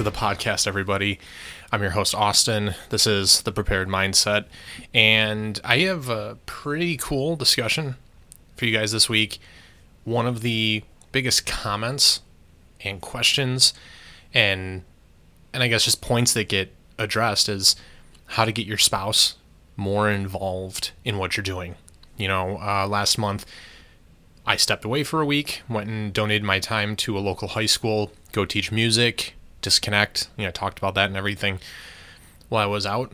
to the podcast, everybody. I'm your host, Austin. This is The Prepared Mindset. And I have a pretty cool discussion for you guys this week. One of the biggest comments and questions and and I guess just points that get addressed is how to get your spouse more involved in what you're doing. You know, uh, last month I stepped away for a week, went and donated my time to a local high school, go teach music, disconnect. You know, talked about that and everything. While I was out,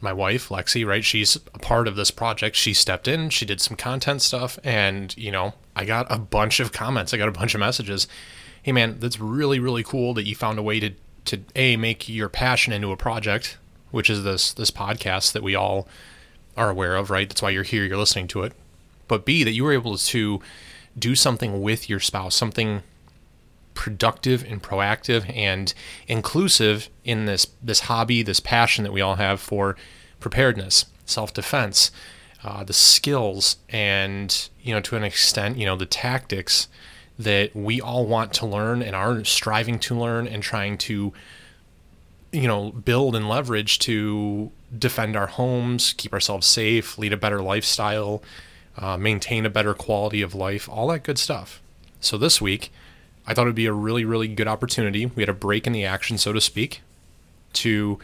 my wife, Lexy, right, she's a part of this project. She stepped in, she did some content stuff, and, you know, I got a bunch of comments. I got a bunch of messages. Hey, man, that's really, really cool that you found a way to, to A, make your passion into a project, which is this, this podcast that we all are aware of, right? That's why you're here, you're listening to it. But B, that you were able to do something with your spouse, something productive and proactive and inclusive in this this hobby, this passion that we all have for preparedness, self-defense, uh, the skills, and you know to an extent, you know the tactics that we all want to learn and are striving to learn and trying to you know build and leverage to defend our homes, keep ourselves safe, lead a better lifestyle, uh, maintain a better quality of life, all that good stuff. So this week I thought it would be a really, really good opportunity. We had a break in the action, so to speak, to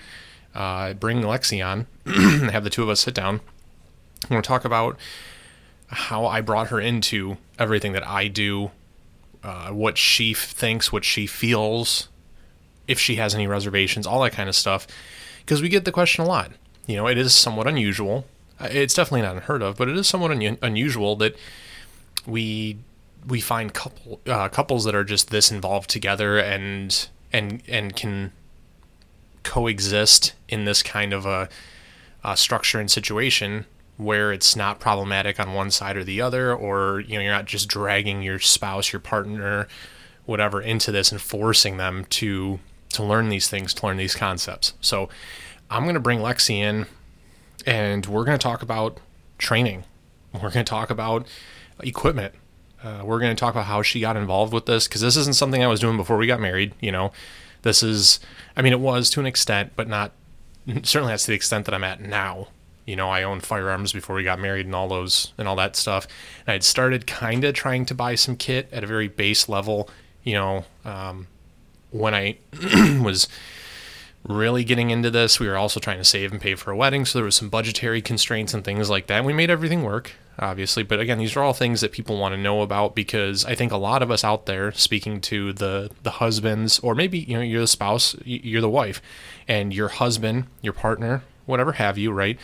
uh, bring Lexy on, have the two of us sit down. I want to talk about how I brought her into everything that I do, uh, what she thinks, what she feels, if she has any reservations, all that kind of stuff. Because we get the question a lot. You know, it is somewhat unusual. Uh, it's definitely not unheard of, but it is somewhat un- unusual that we we find couple uh, couples that are just this involved together and and and can coexist in this kind of a, a, structure and situation where it's not problematic on one side or the other or you know you're not just dragging your spouse your partner whatever into this and forcing them to to learn these things to learn these concepts. So i'm going to bring lexy in and we're going to talk about training. We're going to talk about equipment uh, we're going to talk about how she got involved with this because this isn't something I was doing before we got married. You know, this is, I mean, it was to an extent, but not certainly that's the extent that I'm at now. You know, I owned firearms before we got married and all those and all that stuff. And I'd started kind of trying to buy some kit at a very base level. You know, um, when I was really getting into this, we were also trying to save and pay for a wedding, so there was some budgetary constraints and things like that. We made everything work obviously. But again, these are all things that people want to know about because I think a lot of us out there speaking to the the husbands or maybe you know you're the spouse, you're the wife, and your husband, your partner, whatever have you, right?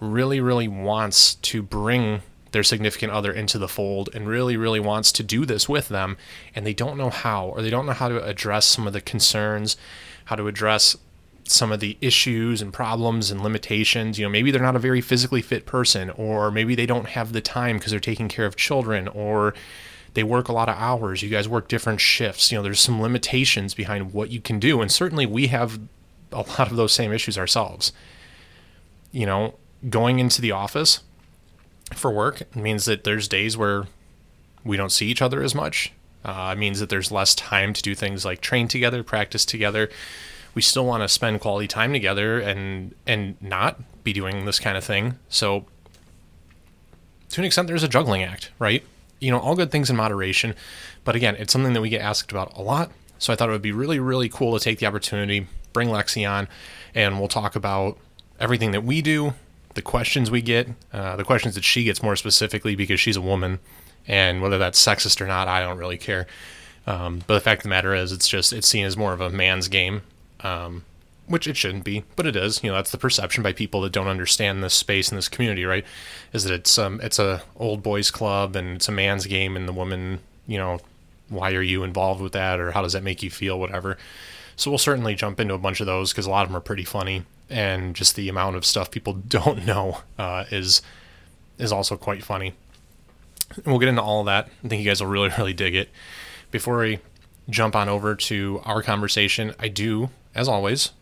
Really, really wants to bring their significant other into the fold and really, really wants to do this with them, and they don't know how or they don't know how to address some of the concerns, how to address some of the issues and problems and limitations. You know, maybe they're not a very physically fit person, or maybe they don't have the time because they're taking care of children, or they work a lot of hours. You guys work different shifts. You know, there's some limitations behind what you can do. And certainly we have a lot of those same issues ourselves. You know, going into the office for work means that there's days where we don't see each other as much. Uh, it means that there's less time to do things like train together, practice together we still want to spend quality time together and and not be doing this kind of thing. So to an extent there's a juggling act, right? You know, all good things in moderation, but again, it's something that we get asked about a lot. So I thought it would be really really cool to take the opportunity, bring Lexy on, and we'll talk about everything that we do, the questions we get, uh, the questions that she gets more specifically because she's a woman, and whether that's sexist or not, I don't really care. Um, but the fact of the matter is, it's just it's seen as more of a man's game um, which it shouldn't be, but it is. You know, that's the perception by people that don't understand this space and this community, right? Is that it's um it's a old boys club and it's a man's game, and the woman, you know, why are you involved with that, or how does that make you feel, whatever. So we'll certainly jump into a bunch of those because a lot of them are pretty funny, and just the amount of stuff people don't know uh, is is also quite funny. And we'll get into all of that. I think you guys will really really dig it. Before we jump on over to our conversation, I do as always,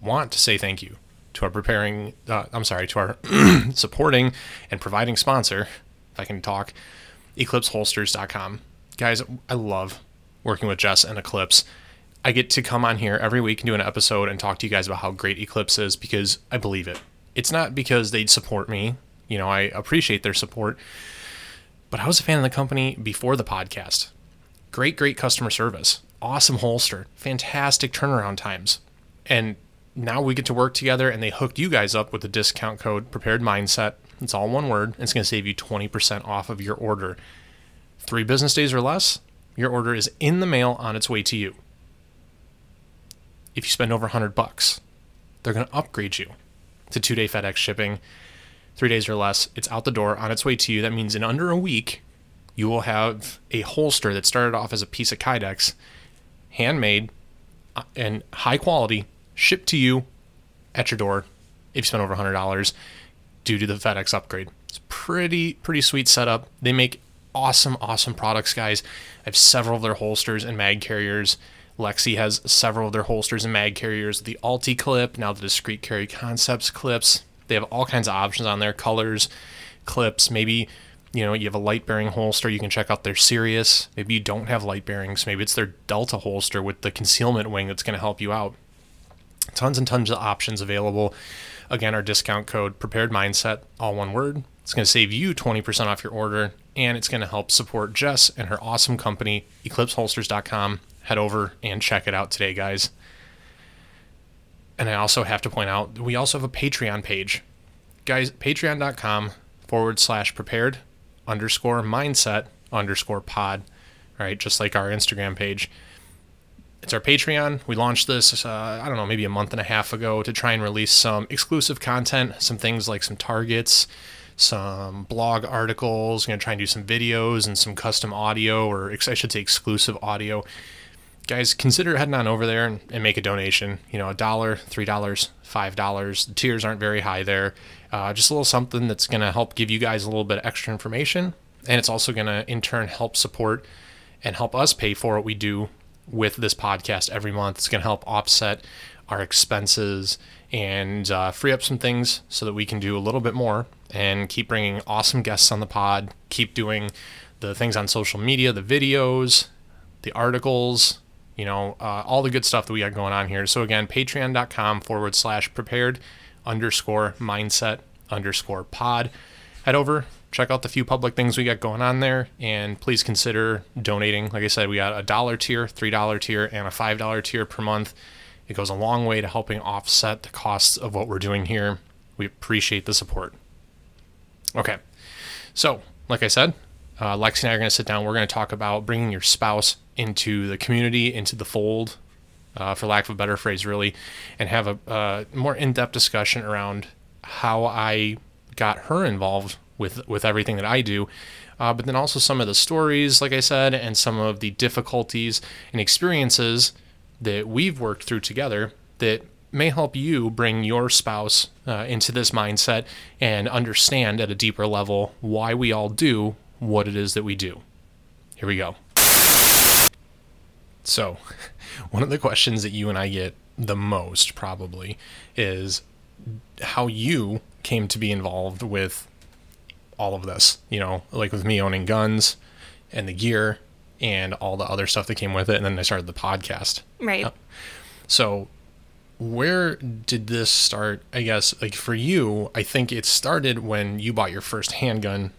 want to say thank you to our preparing, uh, I'm sorry, to our supporting and providing sponsor, if I can talk, EclipseHolsters.com. Guys, I love working with Jess and Eclipse. I get to come on here every week and do an episode and talk to you guys about how great Eclipse is because I believe it. It's not because they support me. You know, I appreciate their support. But I was a fan of the company before the podcast. Great, great customer service. Awesome holster. Fantastic turnaround times. And now we get to work together and they hooked you guys up with the discount code prepared mindset. It's all one word. It's going to save you 20% off of your order. Three business days or less, your order is in the mail on its way to you if you spend over 100 bucks. They're going to upgrade you to two day FedEx shipping, three days or less. It's out the door on its way to you. That means in under a week, you will have a holster that started off as a piece of Kydex, handmade uh, and high quality, shipped to you at your door if you spend over $100 due to the FedEx upgrade. It's pretty, pretty sweet setup. They make awesome, awesome products, guys. I have several of their holsters and mag carriers. Lexy has several of their holsters and mag carriers. The UltiClip, now the Discreet Carry Concepts clips. They have all kinds of options on there, colors, clips. Maybe you know you have a light bearing holster. You can check out their Sirius. Maybe you don't have light bearings. Maybe it's their Delta holster with the concealment wing that's going to help you out. Tons and tons of options available. Again, our discount code prepared mindset, all one word. It's going to save you 20% off your order and it's going to help support Jess and her awesome company, eclipseholsters.com head over and check it out today, guys. And I also have to point out, we also have a Patreon page. Guys, patreon.com forward slash prepared underscore mindset underscore pod. right? just like our Instagram page. It's our Patreon. We launched this, uh, I don't know, maybe a month and a half ago to try and release some exclusive content, some things like some targets, some blog articles. Going to try and do some videos and some custom audio, or I should say exclusive audio guys, consider heading on over there and, and make a donation. You know, a dollar, three dollars, five dollars. The tiers aren't very high there. Uh, just a little something that's going to help give you guys a little bit of extra information, and it's also going to in turn help support and help us pay for what we do with this podcast every month. It's going to help offset our expenses and uh, free up some things so that we can do a little bit more and keep bringing awesome guests on the pod. Keep doing the things on social media, the videos, the articles, you know, uh, all the good stuff that we got going on here. So again, patreon.com forward slash prepared underscore mindset underscore pod. Head over, check out the few public things we got going on there, and please consider donating. Like I said, we got a dollar tier, three dollar tier, and a five dollar tier per month. It goes a long way to helping offset the costs of what we're doing here. We appreciate the support. Okay, so like I said, uh, Lexy and I are going to sit down. We're going to talk about bringing your spouse into the community, into the fold, uh, for lack of a better phrase, really, and have a uh, more in-depth discussion around how I got her involved with with everything that I do. Uh, but then also some of the stories, like I said, and some of the difficulties and experiences that we've worked through together that may help you bring your spouse uh, into this mindset and understand at a deeper level why we all do what it is that we do. Here we go. So, one of the questions that you and I get the most probably is how you came to be involved with all of this. You know, like with me owning guns and the gear and all the other stuff that came with it. And then I started the podcast. Right. So, where did this start? I guess, like for you, I think it started when you bought your first handgun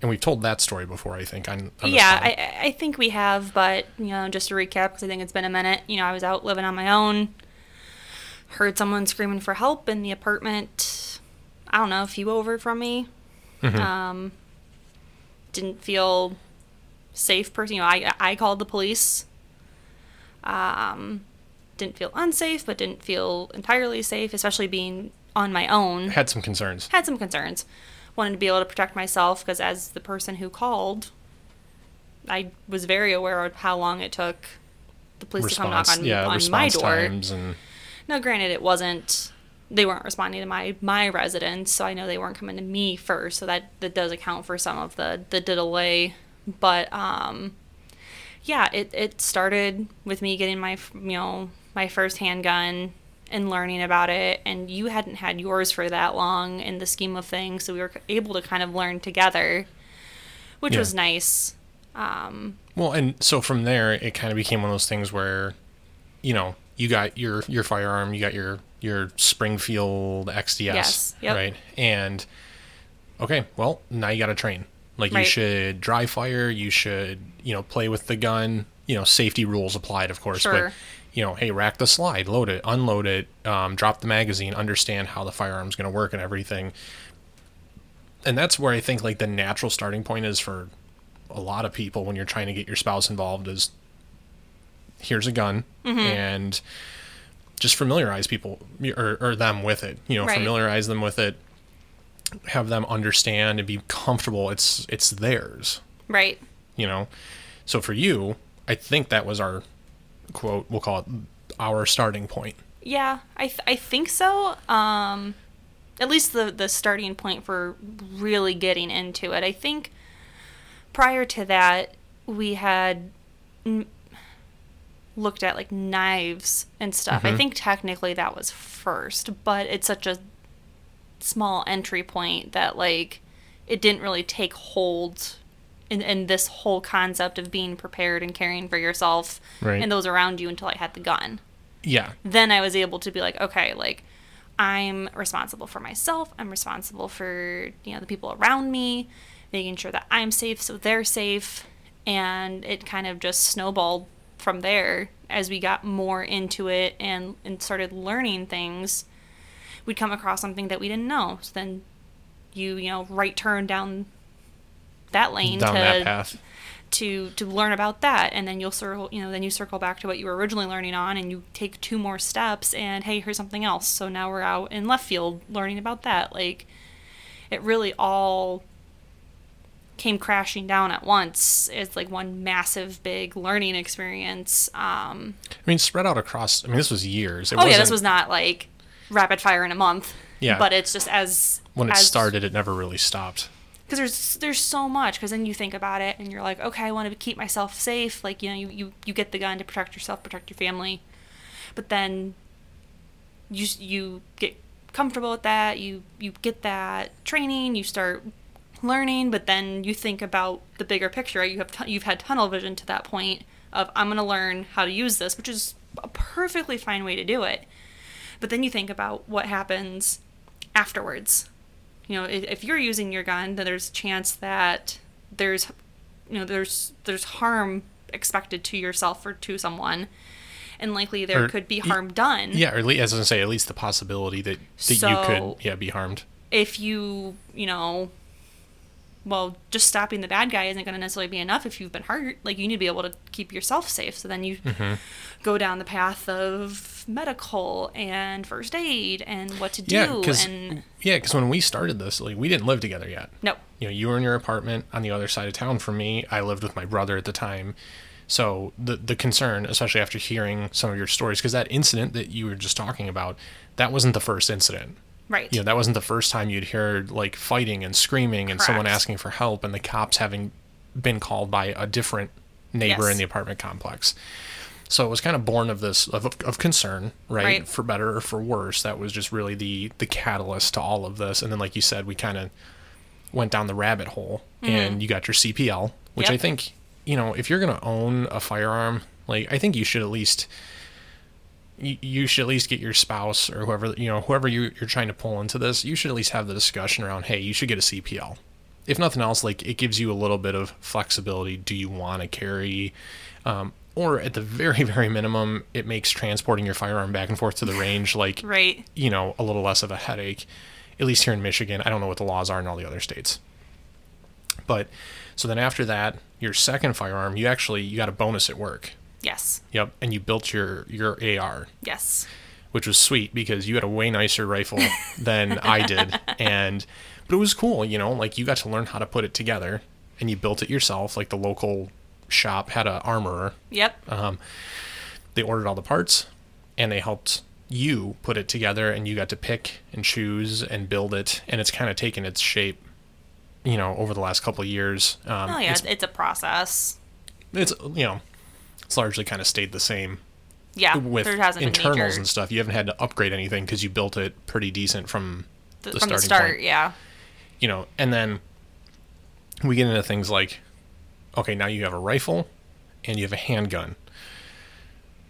and we've told that story before, I think. On, on yeah, I, I think we have, but you know, just to recap, because I think it's been a minute. You know, I was out living on my own, heard someone screaming for help in the apartment. I don't know, a few over from me. Mm-hmm. Um, didn't feel safe. Person, you know, I I called the police. Um, didn't feel unsafe, but didn't feel entirely safe, especially being on my own. Had some concerns. Had some concerns wanted to be able to protect myself because as the person who called, I was very aware of how long it took the police response, to come knock on, yeah, on my door. And... Now, granted, it wasn't they weren't responding to my my residence, so I know they weren't coming to me first. So that that does account for some of the the delay. But um, yeah, it it started with me getting my you know my first handgun and learning about it and you hadn't had yours for that long in the scheme of things so we were able to kind of learn together which yeah. was nice um, well and so from there it kind of became one of those things where you know, you got your your firearm, you got your your Springfield XDS, yes. yep. right? And okay, well, now you got to train. Like right. you should dry fire, you should, you know, play with the gun, you know, safety rules applied, of course, sure. but you know, hey, rack the slide, load it, unload it, um, drop the magazine, understand how the firearm's going to work and everything. And that's where I think like the natural starting point is for a lot of people when you're trying to get your spouse involved is here's a gun mm-hmm. and just familiarize people or, or them with it you know right. familiarize them with it have them understand and be comfortable it's it's theirs right you know so for you i think that was our quote we'll call it our starting point yeah i th- i think so um at least the the starting point for really getting into it i think prior to that we had looked at like knives and stuff. Mm-hmm. I think technically that was first, but it's such a small entry point that like it didn't really take hold in, in this whole concept of being prepared and caring for yourself right. and those around you until I had the gun. Yeah. Then I was able to be like, okay, like I'm responsible for myself. I'm responsible for, you know, the people around me, making sure that I'm safe so they're safe. And it kind of just snowballed from there as we got more into it and, and started learning things we'd come across something that we didn't know so then you you know right turn down that lane down to, that path to to learn about that and then you'll circle you know then you circle back to what you were originally learning on and you take two more steps and hey here's something else so now we're out in left field learning about that like it really all came crashing down at once. It's like one massive, big learning experience. Um, I mean, spread out across. I mean, this was years. It oh yeah, this was not like rapid fire in a month. Yeah, but it's just as when it as, started, it never really stopped. Because there's there's so much. Because then you think about it, and you're like, okay, I want to keep myself safe. Like you know, you, you you get the gun to protect yourself, protect your family, but then you you get comfortable with that. You you get that training. You start learning, but then you think about the bigger picture. You have t- you've had tunnel vision to that point of I'm going to learn how to use this, which is a perfectly fine way to do it. But then you think about what happens afterwards. You know, if, if you're using your gun, then there's a chance that there's you know there's there's harm expected to yourself or to someone and likely there or, could be harm done. Yeah, or at least, as I was say, at least the possibility that, that so, you could yeah be harmed. If you you know well, just stopping the bad guy isn't going to necessarily be enough if you've been hurt. Like, you need to be able to keep yourself safe. So then you mm-hmm. go down the path of medical and first aid and what to do. Yeah, because yeah, because when we started this, like, we didn't live together yet. No. You know, you were in your apartment on the other side of town from me. I lived with my brother at the time. So the the concern, especially after hearing some of your stories, because that incident that you were just talking about, that wasn't the first incident. Right. You know, that wasn't the first time you'd heard like fighting and screaming and someone asking for help and the cops having been called by a different neighbor yes. in the apartment complex. So it was kind of born of this of, of concern, right? right? For better or for worse. That was just really the the catalyst to all of this. And then like you said, we kind of went down the rabbit hole mm-hmm. and you got your CPL, which yep. I think, you know, if you're going to own a firearm, like I think you should at least you, should at least get your spouse or whoever you know whoever you, you're trying to pull into this you should at least have the discussion around hey you should get a cpl if nothing else like it gives you a little bit of flexibility. Do you want to carry um, or at the very very minimum it makes transporting your firearm back and forth to the range like right. you know a little less of a headache at least here in michigan. I don't know what the laws are in all the other states. But so then after that your second firearm you actually you got a bonus at work Yes. Yep. And you built your your AR. Yes. Which was sweet because you had a way nicer rifle than I did, and but it was cool. You know, like you got to learn how to put it together, and you built it yourself. Like the local shop had a armorer. Yep. Um, they ordered all the parts, and they helped you put it together, and you got to pick and choose and build it, and it's kind of taken its shape. You know, over the last couple of years. Um, oh yeah, it's, it's a process. It's you know it's largely kind of stayed the same. Yeah, with internals and stuff. You haven't had to upgrade anything because you built it pretty decent from the, the from the start. Point. Yeah. You know, and then we get into things like, okay, now you have a rifle and you have a handgun.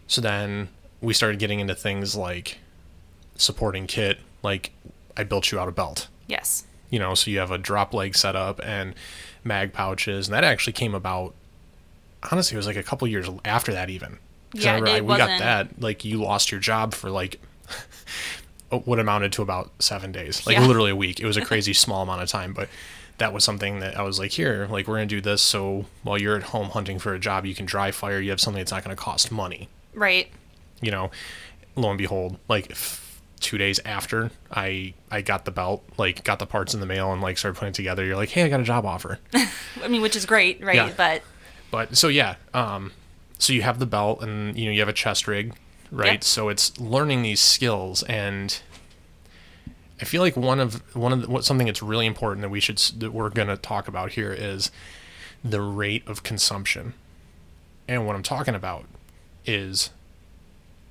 So then we started getting into things like supporting kit, like I built you out a belt. Yes. You know, so you have a drop leg setup and mag pouches, and that actually came about. Honestly, it was like a couple years after that, even. Yeah, remember I, we got that. Like you lost your job for like what amounted to about seven days, like yeah. literally a week. It was a crazy small amount of time, but that was something that I was like, here, like we're gonna do this. So while you're at home hunting for a job, you can dry fire. You have something that's not gonna cost money. Right. You know, lo and behold, like two days after I I got the belt, like got the parts in the mail and like started putting it together, you're like, hey, I got a job offer. I mean, which is great, right? Yeah. But but so yeah, um, so you have the belt and you know you have a chest rig, right? Yep. So it's learning these skills and I feel like one of one of the, what something that's really important that we should that we're going to talk about here is the rate of consumption. And what I'm talking about is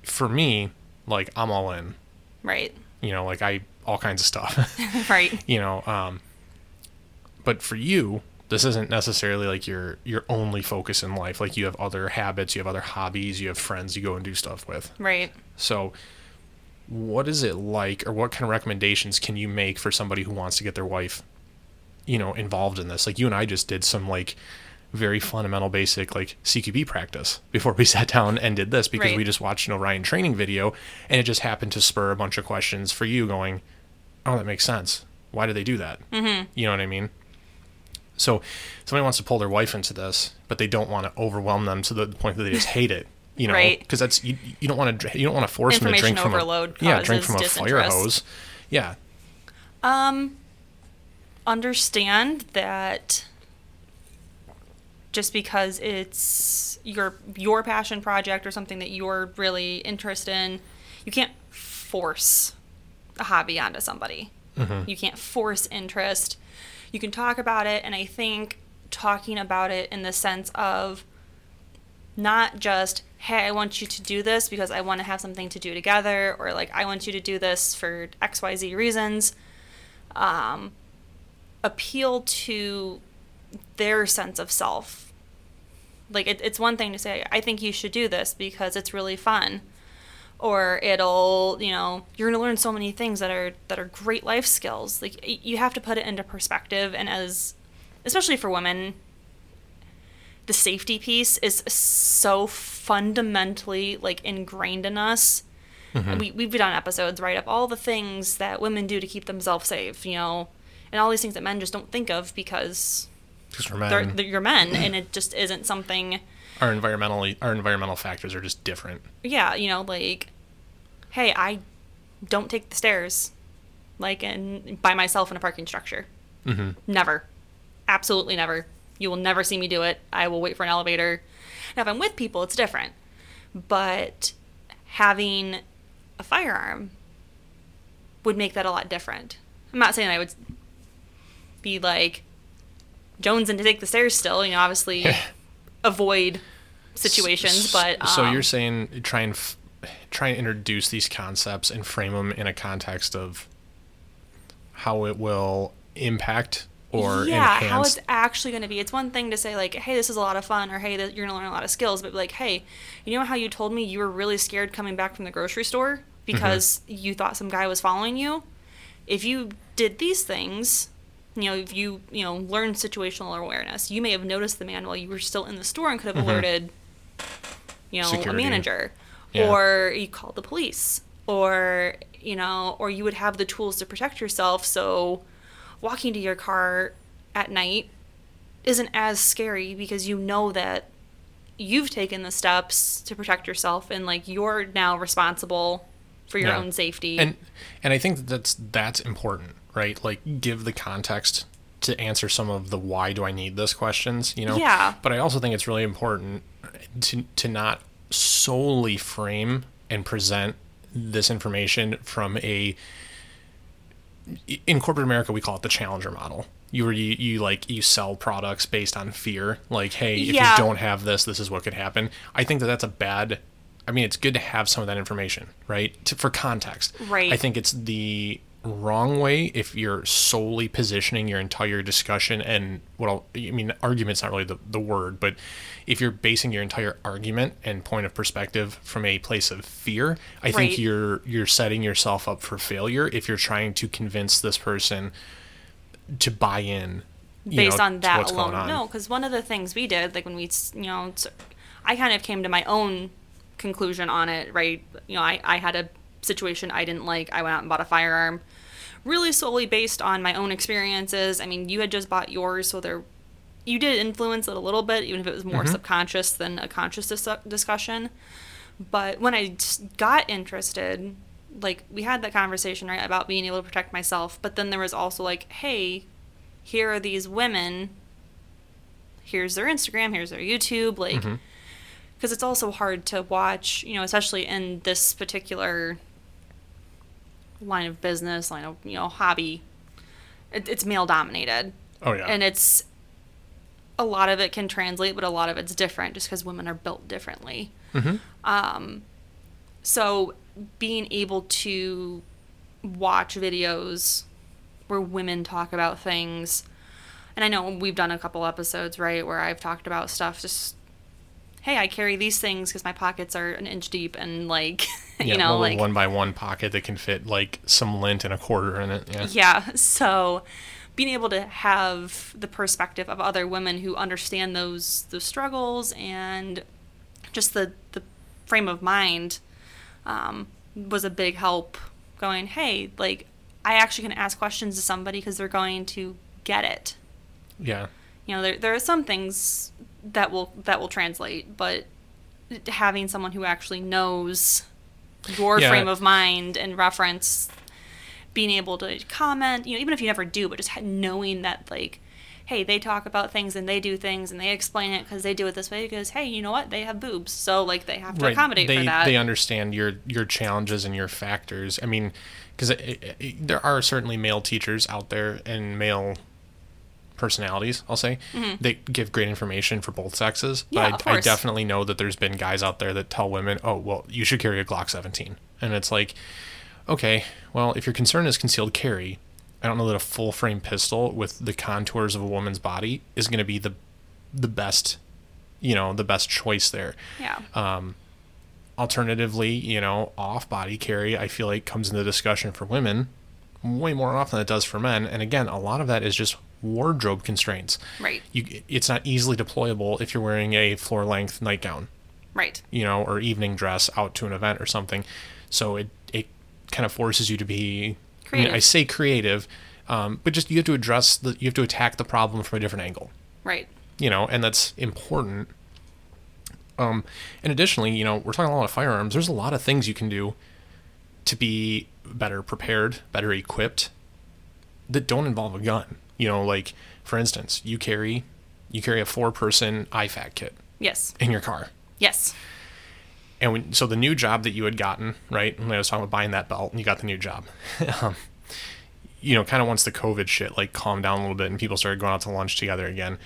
for me, like I'm all in. Right. You know, like I all kinds of stuff. right. You know, um but for you, this isn't necessarily like your your only focus in life. Like you have other habits, you have other hobbies, you have friends you go and do stuff with. Right. So what is it like or what kind of recommendations can you make for somebody who wants to get their wife you know involved in this like you and i just did some like very fundamental basic like cqb practice before we sat down and did this because right. we just watched an orion training video and it just happened to spur a bunch of questions for you going oh that makes sense why do they do that mm-hmm. you know what i mean so somebody wants to pull their wife into this but they don't want to overwhelm them to the point that they just hate it you know, because right. that's you, you don't want to you don't want to force them to drink from a yeah drink from a fire hose. Yeah. Um. Understand that just because it's your your passion project or something that you're really interested in, you can't force a hobby onto somebody. Mm-hmm. You can't force interest. You can talk about it, and I think talking about it in the sense of not just hey, I want you to do this because I want to have something to do together, or like, I want you to do this for XYZ reasons. Um, appeal to their sense of self. Like, it, it's one thing to say, I think you should do this because it's really fun. Or it'll, you know, you're going to learn so many things that are that are great life skills. Like you have to put it into perspective, and as, especially for women, the safety piece is so fundamentally like ingrained in us. Mm-hmm. We we've done episodes right up all the things that women do to keep themselves safe, you know, and all these things that men just don't think of because because we're men. They're, they're, you're men, and it just isn't something. Our environmentally our environmental factors are just different. Yeah, you know, like, hey, I don't take the stairs, like, and by myself in a parking structure. Mm-hmm. Never, absolutely never. You will never see me do it. I will wait for an elevator. Now, if I'm with people, it's different. But having a firearm would make that a lot different. I'm not saying I would be like Jones and to take the stairs still, you know, obviously avoid situations, but um, so you're saying try and f- try and introduce these concepts and frame them in a context of how it will impact or yeah, enhance. how it's actually going to be. It's one thing to say like, "Hey, this is a lot of fun," or "Hey, you're going to learn a lot of skills," but like, "Hey, you know how you told me you were really scared coming back from the grocery store because mm-hmm. you thought some guy was following you? If you did these things, you know, if you you know learned situational awareness, you may have noticed the man while you were still in the store and could have mm-hmm. alerted, you know, Security. a manager, yeah. or you called the police, or you know, or you would have the tools to protect yourself, so." walking to your car at night isn't as scary because you know that you've taken the steps to protect yourself and like you're now responsible for your yeah. own safety. And and I think that that's that's important, right? Like give the context to answer some of the why do I need this questions, you know? Yeah. But I also think it's really important to to not solely frame and present this information from a in corporate America, we call it the challenger model. You you, you like you sell products based on fear. Like, hey, if yeah. you don't have this, this is what could happen. I think that that's a bad. I mean, it's good to have some of that information, right, to, for context. Right. I think it's the wrong way if you're solely positioning your entire discussion and what I'll, I mean argument's not really the, the word, but if you're basing your entire argument and point of perspective from a place of fear, I right. think you're you're setting yourself up for failure if you're trying to convince this person to buy in based know, on that alone. On. No, because one of the things we did, like when we, you know, I kind of came to my own conclusion on it, right? You know, I, I had a situation I didn't like. I went out and bought a firearm really solely based on my own experiences. I mean, you had just bought yours, so there you did influence it a little bit, even if it was more mm-hmm. subconscious than a conscious dis- discussion. But when I got interested, like we had that conversation right about being able to protect myself, but then there was also like, hey, here are these women. Here's their Instagram. Here's their YouTube. Like, because mm-hmm. it's also hard to watch, you know, especially in this particular line of business, line of you know hobby. It, it's male dominated. Oh yeah. And it's a lot of it can translate, but a lot of it's different just because women are built differently. Mm-hmm. Um, so being able to watch videos where women talk about things, and I know we've done a couple episodes right where I've talked about stuff just hey, I carry these things because my pockets are an inch deep and like, you know, like one by one pocket that can fit like some lint and a quarter in it. Yeah. Yeah. So being able to have the perspective of other women who understand those those struggles and just the the frame of mind um, was a big help. Going, hey, like I actually can ask questions to somebody because they're going to get it. Yeah. You know, there there are some things that will that will translate but having someone who actually knows your yeah. frame of mind and reference being able to comment you know even if you never do but just knowing that like hey they talk about things and they do things and they explain it because they do it this way because hey you know what they have boobs so like they have to right. accommodate they, for that they understand your your challenges and your factors i mean because there are certainly male teachers out there and male personalities, I'll say, mm-hmm. they give great information for both sexes. Yeah, but I, I, definitely know that there's been guys out there that tell women, oh, well, you should carry a Glock 17. And it's like, okay, well, if your concern is concealed carry, I don't know that a full frame pistol with the contours of a woman's body is going to be the the best, you know, the best choice there. Yeah. Um, alternatively, you know, off body carry, I feel like comes into discussion for women way more often than it does for men. And again, a lot of that is just wardrobe constraints. Right. You, it's not easily deployable if you're wearing a floor length nightgown. Right. You know, or evening dress out to an event or something. So it it kind of forces you to be. Creative. I, mean, I say creative, um, but just you have to address the you have to attack the problem from a different angle. Right. You know, and that's important. Um, and additionally, you know, we're talking a lot of firearms. There's a lot of things you can do to be better prepared, better equipped that don't involve a gun. You know, like for instance, you carry you carry a four person IFAK kit. Yes. In your car. Yes. And when, so the new job that you had gotten, right? When I was talking about buying that belt, and you got the new job. um, you know, kind of once the COVID shit like calmed down a little bit and people started going out to lunch together again,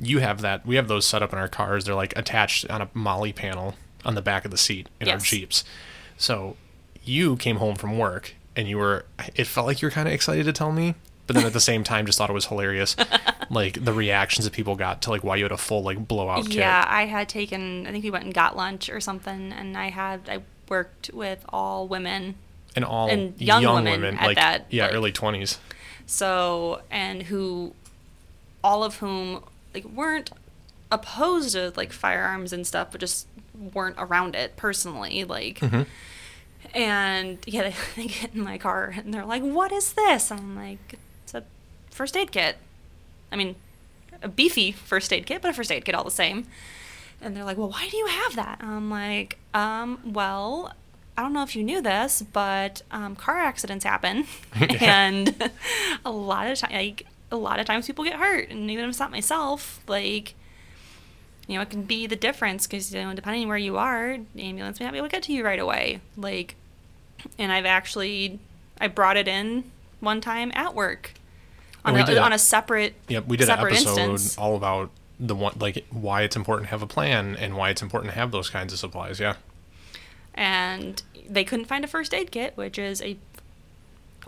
you have that. We have those set up in our cars. They're like attached on a MOLLE panel on the back of the seat in yes. our Jeeps. So you came home from work and you were. It felt like you were kind of excited to tell me but then at the same time just thought it was hilarious like the reactions that people got to like why you had a full like blowout kit. yeah i had taken i think we went and got lunch or something and i had i worked with all women and all and young, young women, women like that, yeah like, early 20s so and who all of whom like weren't opposed to like firearms and stuff but just weren't around it personally like mm-hmm. and yeah they, they get in my car and they're like what is this i'm like first aid kit. I mean, a beefy first aid kit, but a first aid kit all the same. And they're like, well, why do you have that? I'm like, um, well, I don't know if you knew this, but um, car accidents happen, and a lot of time, like a lot of times, people get hurt, and even if it's not myself, like you know, it can be the difference because you know, depending on where you are, the ambulance may not be able to get to you right away. Like, and I've actually I brought it in one time at work on, a, on a separate yep we did an episode instance. all about the one like why it's important to have a plan and why it's important to have those kinds of supplies yeah and they couldn't find a first aid kit which is a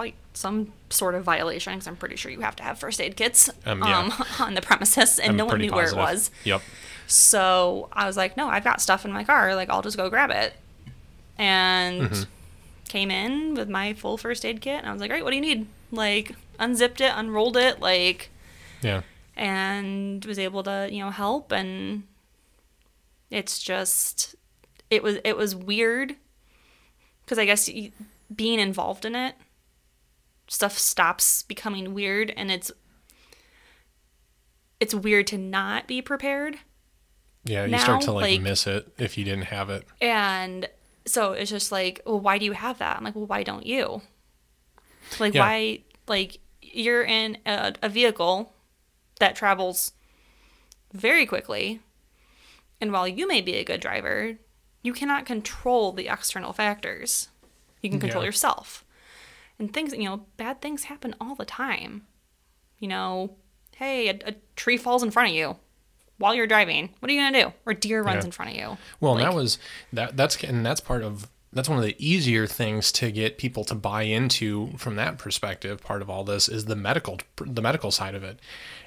probably some sort of violation because I'm pretty sure you have to have first aid kits um, yeah. um, on the premises, and I'm no one knew positive. where it was. Yep. So I was like, no, I've got stuff in my car. Like, I'll just go grab it. And mm-hmm. Came in with my full first aid kit. And I was like, all right, what do you need? Like, unzipped it, unrolled it, like, yeah. And was able to, you know, help. And it's just, it was, it was weird because I guess being involved in it, stuff stops becoming weird and it's, it's weird to not be prepared yeah, you now, start to like, like miss it if you didn't have it. And so it's just like, well, why do you have that? I'm like, well, why don't you? Like, yeah. why? Like, you're in a, a vehicle that travels very quickly, and while you may be a good driver, you cannot control the external factors. You can control yeah. yourself. And things, you know, bad things happen all the time. You know, hey, a, a tree falls in front of you while you're driving. What are you gonna do? Or deer runs yeah. in front of you. Well, like, that was that. That's and that's part of that's one of the easier things to get people to buy into from that perspective. Part of all this is the medical the medical side of it,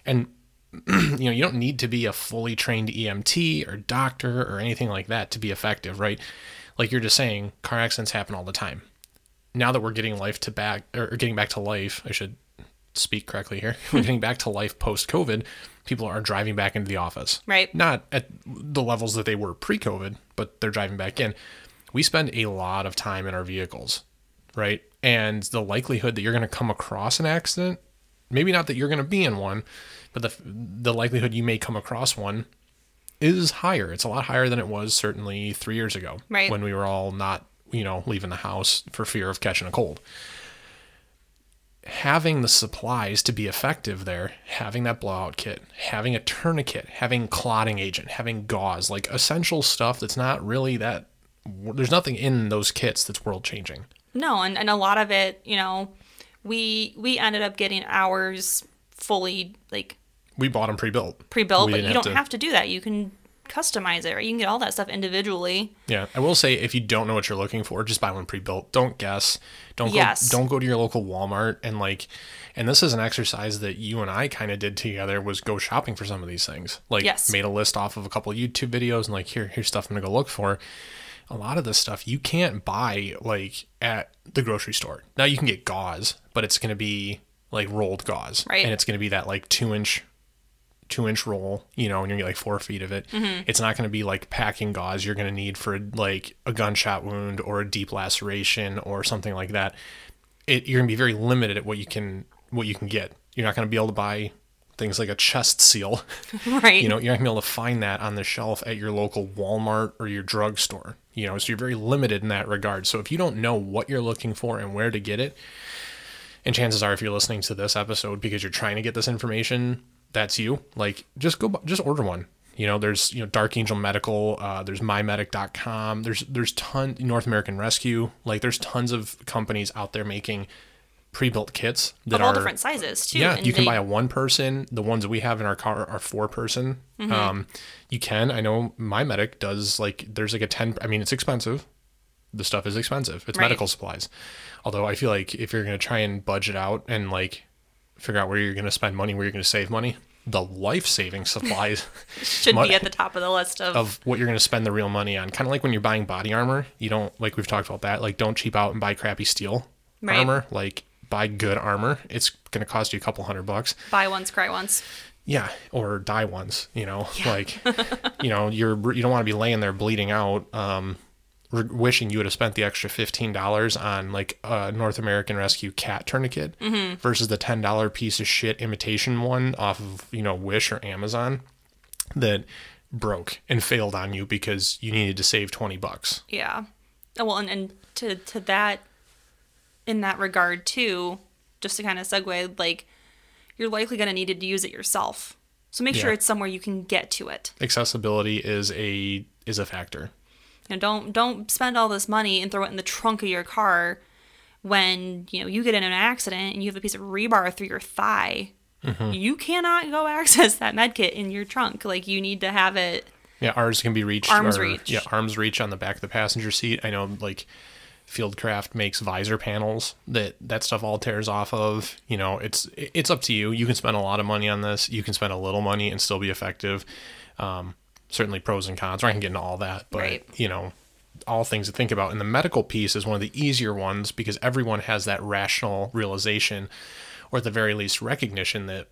and you know you don't need to be a fully trained EMT or doctor or anything like that to be effective, right? Like you're just saying, car accidents happen all the time. Now that we're getting life to back or getting back to life, I should speak correctly here. We're getting back to life post COVID people are driving back into the office. Right. Not at the levels that they were pre COVID, but they're driving back in. We spend a lot of time in our vehicles, right? And the likelihood that you're going to come across an accident, maybe not that you're going to be in one, but the, the likelihood you may come across one is higher. It's a lot higher than it was certainly three years ago right. when we were all not, you know, leaving the house for fear of catching a cold having the supplies to be effective there, having that blowout kit, having a tourniquet, having clotting agent, having gauze, like essential stuff that's not really that there's nothing in those kits that's world changing. No, and, and a lot of it, you know, we we ended up getting ours fully like we bought them pre-built. Pre-built, but you don't to... have to do that. You can customize it, right? You can get all that stuff individually. Yeah, I will say if you don't know what you're looking for, just buy one pre-built. Don't guess. Don't go, yes. don't go to your local Walmart and like and this is an exercise that you and I kind of did together was go shopping for some of these things. Like yes. made a list off of a couple of YouTube videos and like here here's stuff I'm going to go look for. A lot of this stuff you can't buy like at the grocery store. Now you can get gauze, but it's going to be like rolled gauze. Right. And it's going to be that like 2 inch two inch roll, you know, and you're gonna get like four feet of it. Mm-hmm. It's not gonna be like packing gauze you're gonna need for like a gunshot wound or a deep laceration or something like that. It, you're gonna be very limited at what you can what you can get. You're not gonna be able to buy things like a chest seal. Right. You know, you're not gonna be able to find that on the shelf at your local Walmart or your drugstore. You know, so you're very limited in that regard. So if you don't know what you're looking for and where to get it, and chances are if you're listening to this episode because you're trying to get this information that's you, like just go just order one. You know, there's you know Dark Angel Medical, uh, there's mymedic.com, there's there's ton North American Rescue, like there's tons of companies out there making pre-built kits that of all are different sizes too. Yeah, and you can buy a one person. The ones that we have in our car are four person. Mm-hmm. Um, you can. I know MyMedic does like there's like a ten. I mean, it's expensive. The stuff is expensive. It's right. medical supplies. Although I feel like if you're gonna try and budget out and like figure out where you're going to spend money, where you're going to save money. The life saving supplies should be at the top of the list of, of what you're going to spend the real money on. Kind of like when you're buying body armor, you don't like we've talked about that. Like, don't cheap out and buy crappy steel right. armor. Like, buy good armor. It's going to cost you a couple hundred bucks. Buy once, cry once. Yeah, or die once. You know, yeah. like, you know, you're you don't want to be laying there bleeding out. Um, re- wishing you would have spent the extra $15 on like a North American Rescue cat tourniquet mm-hmm. versus the $10 piece of shit imitation one off of, you know, Wish or Amazon that broke and failed on you because you needed to save 20 bucks. Yeah. Oh, well, and, and to, to that, in that regard too, just to kind of segue, like you're likely going to need to use it yourself. So make yeah. sure it's somewhere you can get to it. Accessibility is a is a factor. You know, don't don't spend all this money and throw it in the trunk of your car when you know you get in an accident and you have a piece of rebar through your thigh. Mm-hmm. You cannot go access that med kit in your trunk. Like you need to have it. Yeah, ours can be reached. Arms or, reach. Yeah, arms reach on the back of the passenger seat. I know, like Fieldcraft makes visor panels that that stuff all tears off of. You know, it's it's up to you. You can spend a lot of money on this. You can spend a little money and still be effective. Um, certainly pros and cons. Or I can get into all that, but right. you know, all things to think about. And the medical piece is one of the easier ones because everyone has that rational realization, or at the very least recognition that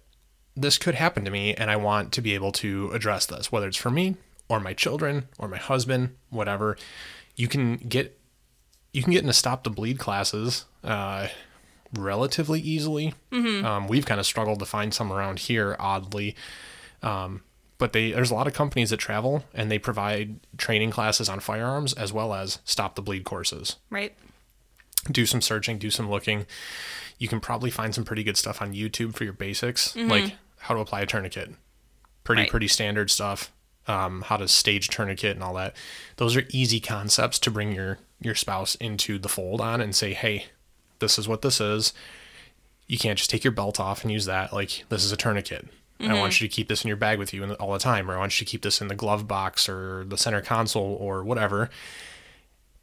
this could happen to me, and I want to be able to address this, whether it's for me or my children or my husband, whatever. You can get you can get into stop the bleed classes uh, relatively easily. Mm-hmm. Um, we've kind of struggled to find some around here, oddly. Um, but they there's a lot of companies that travel and they provide training classes on firearms as well as stop the bleed courses. Right. Do some searching, do some looking. You can probably find some pretty good stuff on YouTube for your basics, mm-hmm. like how to apply a tourniquet. Pretty right. pretty standard stuff. Um, how to stage tourniquet and all that. Those are easy concepts to bring your your spouse into the fold on and say, hey, this is what this is. You can't just take your belt off and use that. Like, this is a tourniquet. Mm-hmm. I want you to keep this in your bag with you all the time, or I want you to keep this in the glove box or the center console or whatever.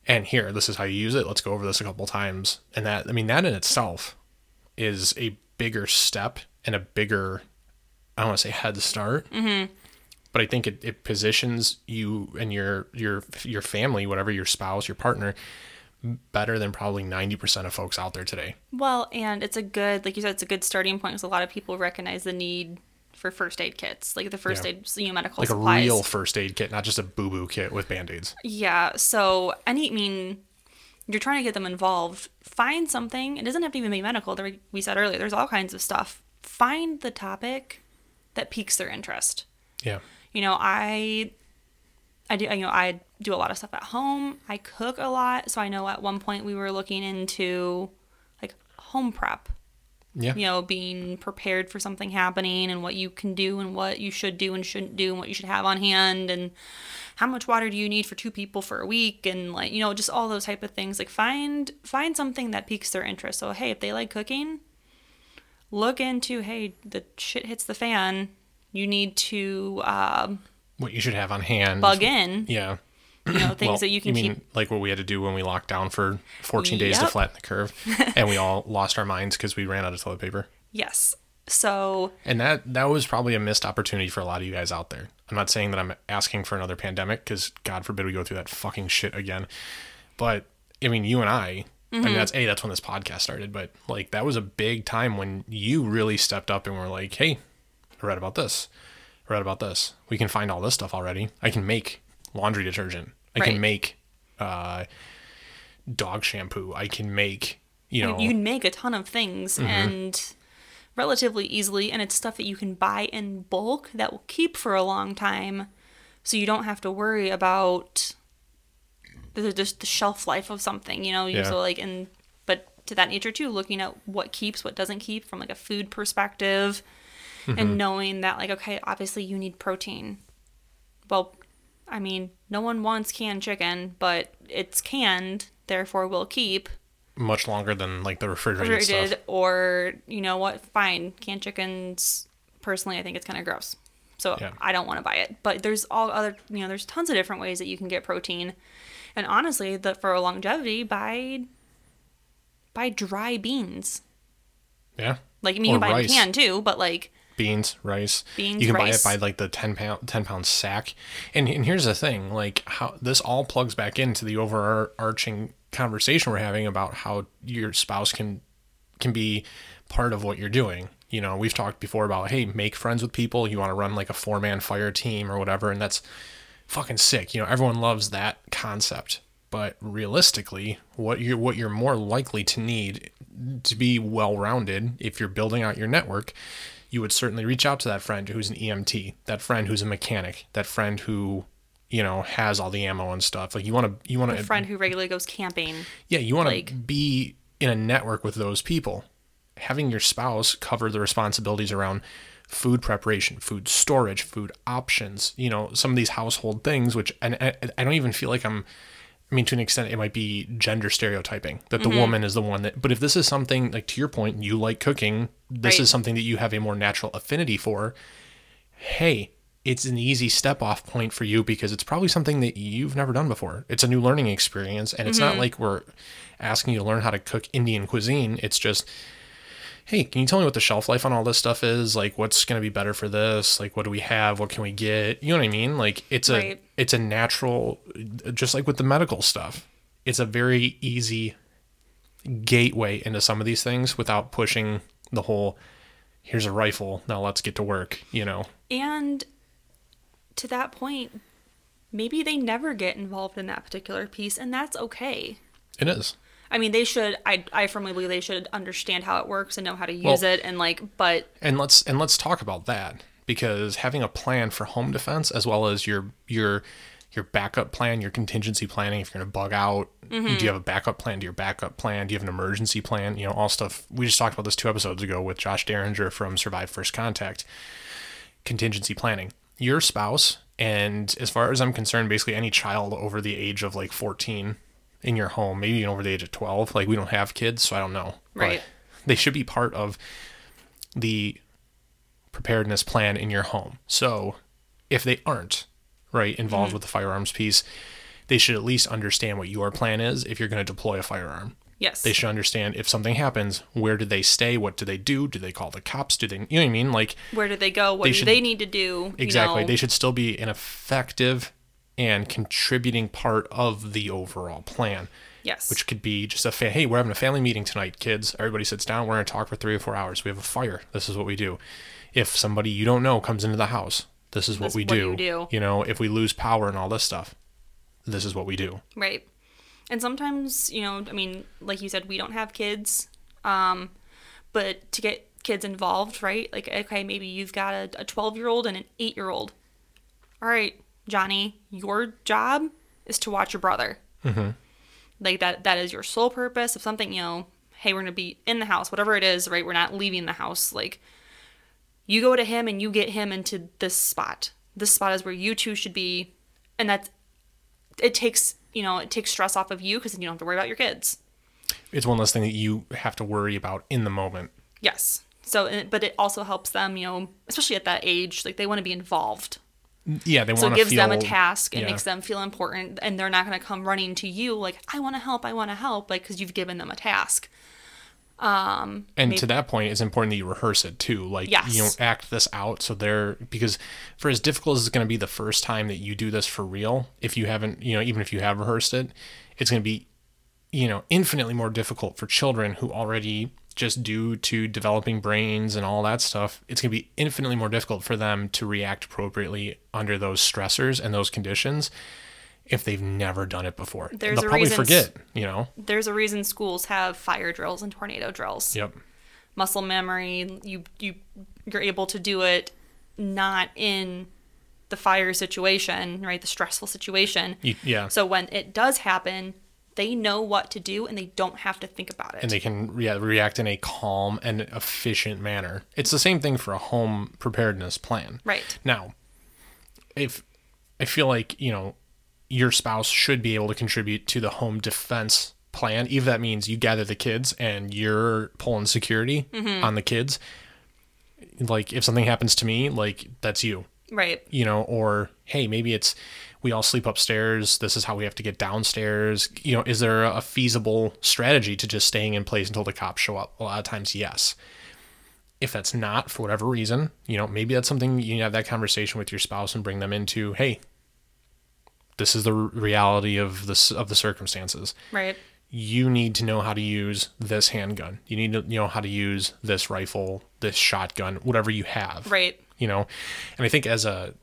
And here, this is how you use it. Let's go over this a couple times. And that, I mean, that in itself is a bigger step and a bigger, I don't want to say head start, mm-hmm but I think it, it positions you and your your your family, whatever your spouse, your partner, better than probably 90% of folks out there today. Well, and it's a good, like you said, it's a good starting point because a lot of people recognize the need for first aid kits, like the first yeah. aid, you know, medical like supplies. a real first aid kit, not just a boo boo kit with band aids. Yeah. So, any, I mean, you're trying to get them involved. Find something. It doesn't have to even be medical. We said earlier, there's all kinds of stuff. Find the topic that piques their interest. Yeah you know, I I do you know, I do a lot of stuff at home. I cook a lot, so I know at one point we were looking into like home prep. Yeah. You know, being prepared for something happening and what you can do and what you should do and shouldn't do and what you should have on hand and how much water do you need for two people for a week and like, you know, just all those type of things. Like find find something that piques their interest. So hey, if they like cooking, look into, hey, the shit hits the fan you need to um, what you should have on hand bug in yeah you know things well, that you can you mean keep like what we had to do when we locked down for 14 days yep. to flatten the curve and we all lost our minds because we ran out of toilet paper yes so and that that was probably a missed opportunity for a lot of you guys out there i'm not saying that i'm asking for another pandemic because god forbid we go through that fucking shit again but i mean you and i Mm-hmm. I mean, mm-hmm. that's a that's when this podcast started, but like that was a big time when you really stepped up and were like, "Hey, I read about this. I read about this. We can find all this stuff already. I can make laundry detergent. I right. can make uh, dog shampoo. I can make, you know. You can make a ton of things mm-hmm. and relatively easily. And it's stuff that you can buy in bulk that will keep for a long time. So you don't have to worry about the, the, the shelf life of something, you know? Yeah. So, like, and, but to that nature too, looking at what keeps, what doesn't keep from like a food perspective mm-hmm. and knowing that like okay obviously you need protein well i mean no one wants canned chicken but it's canned therefore we'll keep. Much longer than like the refrigerated, refrigerated stuff. or you know what fine. Canned chickens personally i think it's kind of gross. So yeah. i don't want to buy it. But there's all other you know there's tons of different ways that you can get protein. And honestly that for longevity buy buy dry beans. Yeah. Like i mean or you can buy rice. can too but like beans, rice. Beans, you can rice. buy it by like the 10 pound 10 pound sack. And and here's the thing, like how this all plugs back into the overarching conversation we're having about how your spouse can can be part of what you're doing. You know, we've talked before about hey, make friends with people. You want to run like a four man fire team or whatever, and that's fucking sick. You know, everyone loves that concept. But realistically, what you're what you're more likely to need to be well rounded if you're building out your network you would certainly reach out to that friend who's an EMT, that friend who's a mechanic, that friend who you know has all the ammo and stuff. Like you want to you want to friend who regularly goes camping. Yeah, you want to like, be in a network with those people. Having your spouse cover the responsibilities around food preparation, food storage, food options, you know, some of these household things which and I, I don't even feel like I'm I mean, to an extent, it might be gender stereotyping that the mm-hmm. woman is the one that. But if this is something like to your point, you like cooking, this right. is something that you have a more natural affinity for. Hey, it's an easy step off point for you because it's probably something that you've never done before. It's a new learning experience. And it's mm-hmm. not like we're asking you to learn how to cook Indian cuisine. It's just, hey, can you tell me what the shelf life on all this stuff is? Like, what's going to be better for this? Like, what do we have? What can we get? You know what I mean? Like, it's a right. it's a natural, just like with the medical stuff. It's a very easy gateway into some of these things without pushing the whole. Here's a rifle. Now let's get to work. You know. And to that point, maybe they never get involved in that particular piece, and that's okay. It is. I mean, they should. I I firmly believe they should understand how it works and know how to use well, it, and like, but and let's and let's talk about that because having a plan for home defense as well as your your your backup plan, your contingency planning. If you're going to bug out, mm-hmm. do you have a backup plan to your backup plan? Do you have an emergency plan? You know, all stuff. We just talked about this two episodes ago with Josh Derringer from Survive First Contact. Contingency planning. Your spouse, and as far as I'm concerned, basically any child over the age of like 14 in your home, maybe even over the age of 12. Like we don't have kids, so I don't know. Right. But they should be part of the preparedness plan in your home. So if they aren't, right, involved mm-hmm. with the firearms piece, they should at least understand what your plan is if you're going to deploy a firearm. Yes. They should understand if something happens, where do they stay? What do they do? Do they call the cops? Do they, you know what I mean? Like, where do they go? What they do should, they need to do? Exactly. know? They should still be an effective and contributing part of the overall plan. Yes. Which could be just a fa- hey, we're having a family meeting tonight, kids. Everybody sits down. We're going to talk for three or four hours. We have a fire. This is what we do. If somebody you don't know comes into the house, this is what we what do. You, do. you know, if we lose power and all this stuff, this is what we do. Right. And sometimes, you know, I mean, like you said, we don't have kids. Um, but to get kids involved, right? Like, okay, maybe you've got a 12 year old and an 8 year old. All right, Johnny, your job is to watch your brother. Mm-hmm. Like that that is your sole purpose. If something, you know, hey, we're gonna be in the house, whatever it is, right? We're not leaving the house. Like you go to him and you get him into this spot. This spot is where you two should be, and that's it takes you know it takes stress off of you because then you don't have to worry about your kids. It's one less thing that you have to worry about in the moment. Yes. So, but it also helps them, you know, especially at that age, like they want to be involved yeah, they want so it gives feel, them a task. It yeah. makes them feel important, and they're not going to come running to you like, "I want to help. I want to help," like because you've given them a task. Um, and maybe, to that point, it's important that you rehearse it too. Like, yes. you know, act this out so they're because for as difficult as it's going to be the first time that you do this for real, if you haven't, you know, even if you have rehearsed it, it's going to be, you know, infinitely more difficult for children who already just due to developing brains and all that stuff, it's going to be infinitely more difficult for them to react appropriately under those stressors and those conditions if they've never done it before. There's They'll probably forget, you know. There's a reason schools have fire drills and tornado drills. Yep. Muscle memory, you you you're able to do it not in the fire situation, right? The stressful situation. You, yeah. So when it does happen, they know what to do and they don't have to think about it. And they can re- react in a calm and efficient manner. It's the same thing for a home preparedness plan. Right. Now, if I feel like, you know, your spouse should be able to contribute to the home defense plan, even if that means you gather the kids and you're pulling security mm-hmm. on the kids. Like if something happens to me, like that's you. Right. You know, or hey, maybe it's we all sleep upstairs. This is how we have to get downstairs. You know, is there a feasible strategy to just staying in place until the cops show up? A lot of times, yes. If that's not for whatever reason, you know, maybe that's something you have that conversation with your spouse and bring them into, hey, this is the reality of this of the circumstances. Right. You need to know how to use this handgun. You need to know how to use this rifle, this shotgun, whatever you have. Right. You know, and I think as a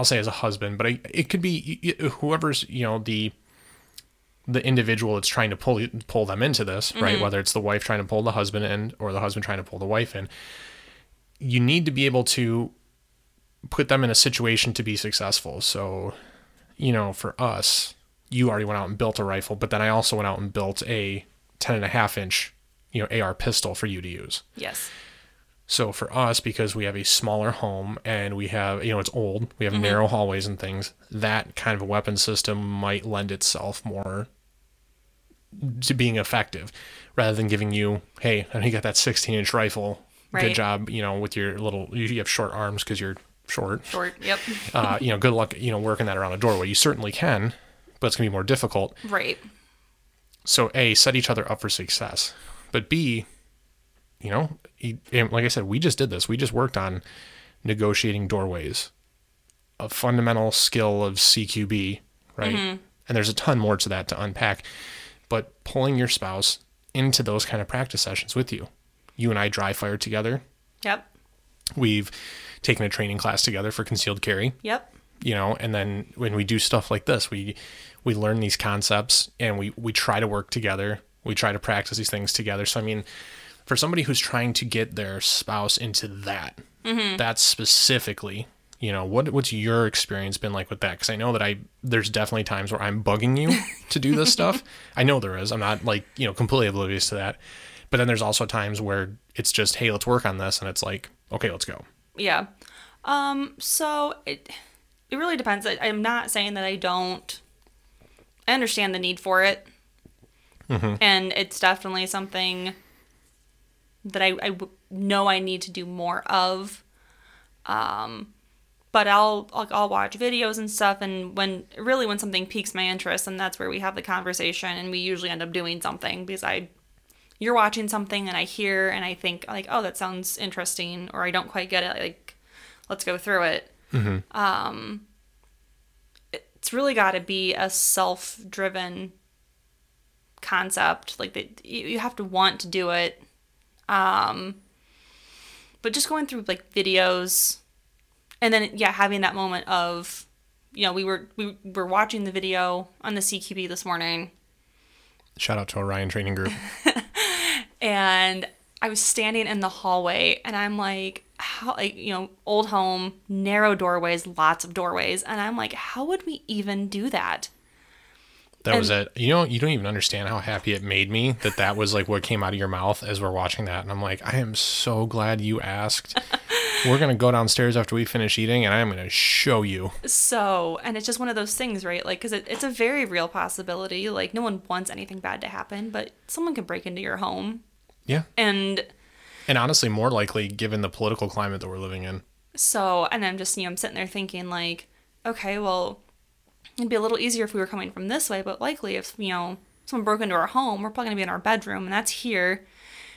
I'll say as a husband, but I, it could be whoever's you know the the individual that's trying to pull pull them into this, right? Mm-hmm. Whether it's the wife trying to pull the husband in or the husband trying to pull the wife in, you need to be able to put them in a situation to be successful. So, you know, for us, you already went out and built a rifle, but then I also went out and built a 10 and a half inch, you know, AR pistol for you to use. Yes. So for us, because we have a smaller home and we have, you know, it's old, we have mm-hmm. narrow hallways and things, that kind of a weapon system might lend itself more to being effective rather than giving you, hey, I you got that 16 inch rifle. Right. Good job, you know, with your little, you have short arms because you're short. Short. Yep. uh, you know, good luck. You know, working that around a doorway. You certainly can, but it's gonna be more difficult. Right. So a set each other up for success, but b, you know, like I said, we just did this. We just worked on negotiating doorways, a fundamental skill of CQB, right? Mm-hmm. And there's a ton more to that to unpack. But pulling your spouse into those kind of practice sessions with you. You and I dry fire together. Yep. We've taken a training class together for concealed carry. Yep. You know, and then when we do stuff like this, we we learn these concepts and we we try to work together. We try to practice these things together. So I mean, for somebody who's trying to get their spouse into that, mm-hmm. that specifically, you know, what what's your experience been like with that? Because I know that I there's definitely times where I'm bugging you to do this stuff. I know there is. I'm not like you know completely oblivious to that. But then there's also times where it's just, hey, let's work on this, and it's like, okay, let's go. Yeah. Um. So it it really depends. I, I'm not saying that I don't. I understand the need for it, mm-hmm. and it's definitely something that I, I know I need to do more of. Um, but I'll, I'll, I'll watch videos and stuff, and when really when something piques my interest, and that's where we have the conversation, and we usually end up doing something because I, you're watching something, and I hear and I think like, oh, that sounds interesting, or I don't quite get it, like, let's go through it. Mm-hmm. Um, it's really got to be a self-driven concept, like that you have to want to do it. Um, but just going through like videos and then yeah having that moment of you know we were we were watching the video on the cqb this morning. Shout out to orion training group. And i was standing in the hallway and i'm like how like you know old home narrow doorways lots of doorways. And i'm like how would we even do that that and, was it. You know, you don't even understand how happy it made me that that was like what came out of your mouth as we're watching that. And I'm like, I am so glad you asked. we're going to go downstairs after we finish eating and I'm going to show you. So, and it's just one of those things, right? Like, because it, it's a very real possibility. Like, no one wants anything bad to happen, but someone can break into your home. Yeah. And, and honestly, more likely given the political climate that we're living in. So, and I'm just, you know, I'm sitting there thinking, like, okay, well, It'd be a little easier if we were coming from this way, but likely if, you know, someone broke into our home, we're probably going to be in our bedroom, and that's here.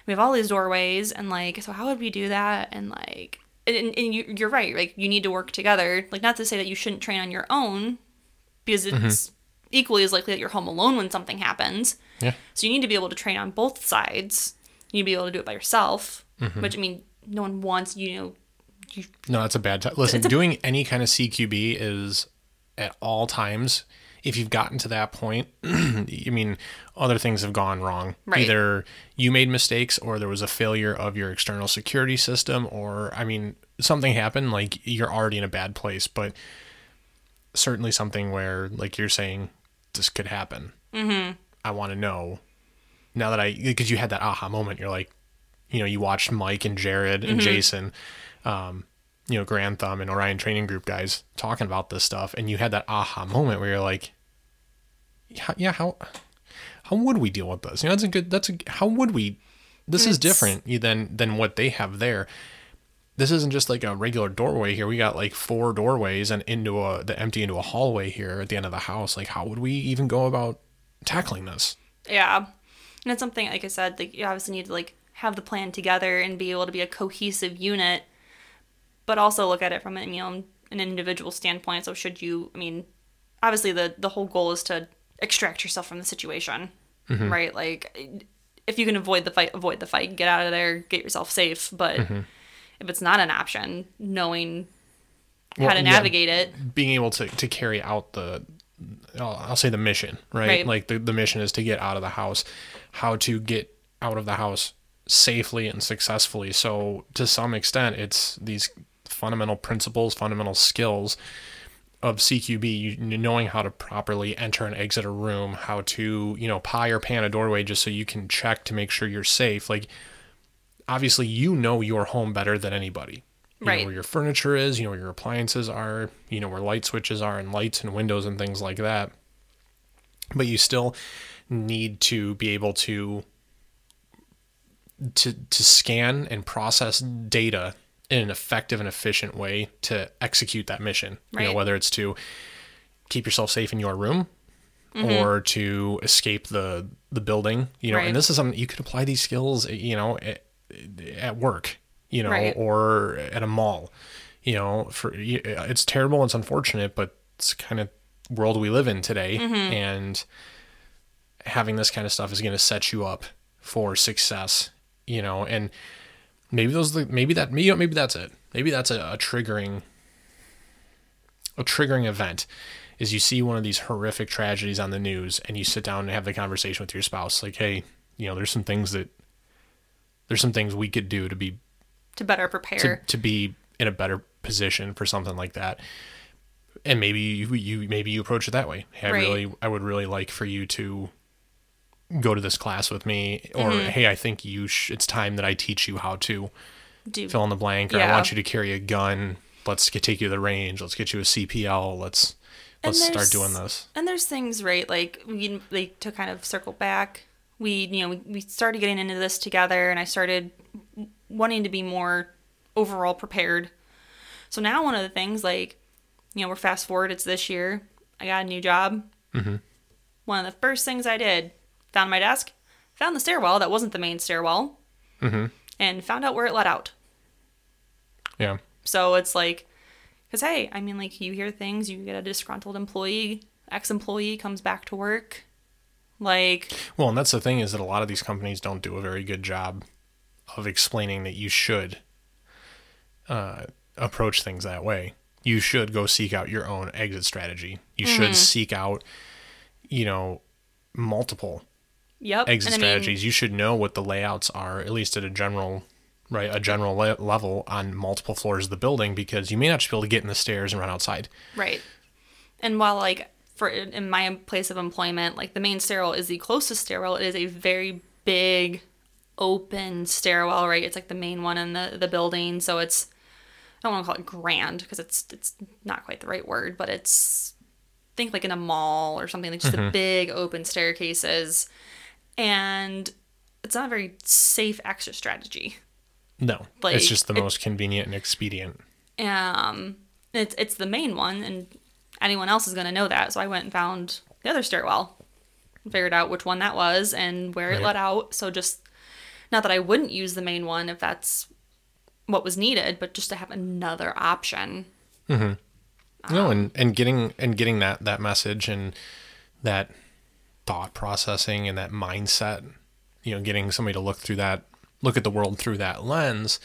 We have all these doorways, and like, so how would we do that? And like, and, and you, you're right, like, you need to work together. Like, not to say that you shouldn't train on your own, because it's mm-hmm. equally as likely that you're home alone when something happens. Yeah. So you need to be able to train on both sides. You need to be able to do it by yourself, mm-hmm. which I mean, no one wants you know. You, no, that's a bad time. Listen, a, doing any kind of CQB is at all times if you've gotten to that point, I mean, other things have gone wrong. Right. Either you made mistakes or there was a failure of your external security system, or, I mean, something happened, like you're already in a bad place, but certainly something where, like you're saying, this could happen. Mm-hmm. I want to know now that I, because you had that aha moment, you're like, you know, you watched Mike and Jared and mm-hmm. Jason. Um, you know, Grand Thumb and Orion Training Group guys talking about this stuff, and you had that aha moment where you're like, yeah, yeah how how would we deal with this? You know, that's a good. That's a how would we? This it's, is different than than what they have there. This isn't just like a regular doorway here. We got like four doorways and into a the empty into a hallway here at the end of the house. Like, how would we even go about tackling this? Yeah, and it's something like I said. Like, you obviously need to like have the plan together and be able to be a cohesive unit but also look at it from an you know an individual standpoint. So should you, I mean, obviously the the whole goal is to extract yourself from the situation, mm-hmm. right? Like if you can avoid the fight, avoid the fight, get out of there, get yourself safe. But mm-hmm. if it's not an option, knowing well, how to navigate yeah, it, being able to to carry out the I'll, I'll say the mission, right? right? Like the, the mission is to get out of the house. How to get out of the house safely and successfully. So to some extent, it's these fundamental principles, fundamental skills of CQB, you, knowing how to properly enter and exit a room, how to, you know, pie or pan a doorway just so you can check to make sure you're safe. Like, obviously, you know your home better than anybody. You right. know where your furniture is, you know where your appliances are, you know where light switches are and lights and windows and things like that. But you still need to be able to to to scan and process data in an effective and efficient way to execute that mission. Right. You know, whether it's to keep yourself safe in your room mm-hmm. or to escape the the building, you know, right. and this is something you could apply these skills, you know, at, at work, you know, right. or at a mall. You know, for it's terrible, it's unfortunate, but it's kind of world we live in today mm-hmm. and having this kind of stuff is going to set you up for success, you know, and maybe those maybe that maybe maybe that's it. Maybe that's a, a triggering a triggering event is you see one of these horrific tragedies on the news and you sit down and have the conversation with your spouse like hey you know there's some things that there's some things we could do to be to better prepare to, to be in a better position for something like that and maybe you, you maybe you approach it that way hey, i right. really i would really like for you to go to this class with me or mm-hmm. hey i think you sh- it's time that i teach you how to do fill in the blank or yeah. i want you to carry a gun. Let's get, take you to the range. Let's get you a cpl let's let's start doing this. and there's things right like we like to kind of circle back we you know we, we started getting into this together and i started wanting to be more overall prepared. So now one of the things like you know we're fast forward it's this year. I got a new job. Mm-hmm. one of the first things i did found my desk found the stairwell that wasn't the main stairwell mm-hmm. and found out where it led out yeah so it's like because, hey, I mean, like, you hear things, you get a disgruntled employee, ex employee comes back to work. Like, well, and that's the thing is that a lot of these companies don't do a very good job of explaining that you should uh, approach things that way. You should go seek out your own exit strategy. You mm-hmm. should seek out, you know, multiple yep. exit strategies. Mean, you should know what the layouts are, at least at a general right, a general le- level on multiple floors of the building because you may not just be able to get in the stairs and run outside. Right. And while like for in my place of employment, like the main stairwell is the closest stairwell, it is a very big open stairwell, right? It's like the main one in the the building, so it's I don't want to call it grand because it's it's not quite the right word, but it's think like in a mall or something like just mm-hmm. the big open staircases and it's not a very safe exit strategy no, like, it's just the it, most convenient and expedient. Um, it's it's the main one, and anyone else is gonna know that. So I went and found the other stairwell, figured out which one that was and where right. it led out. So just not that I wouldn't use the main one if that's what was needed, but just to have another option. Mm-hmm. Um, no, and and getting and getting that that message and that thought processing and that mindset, you know, getting somebody to look through that look at the world through that lens,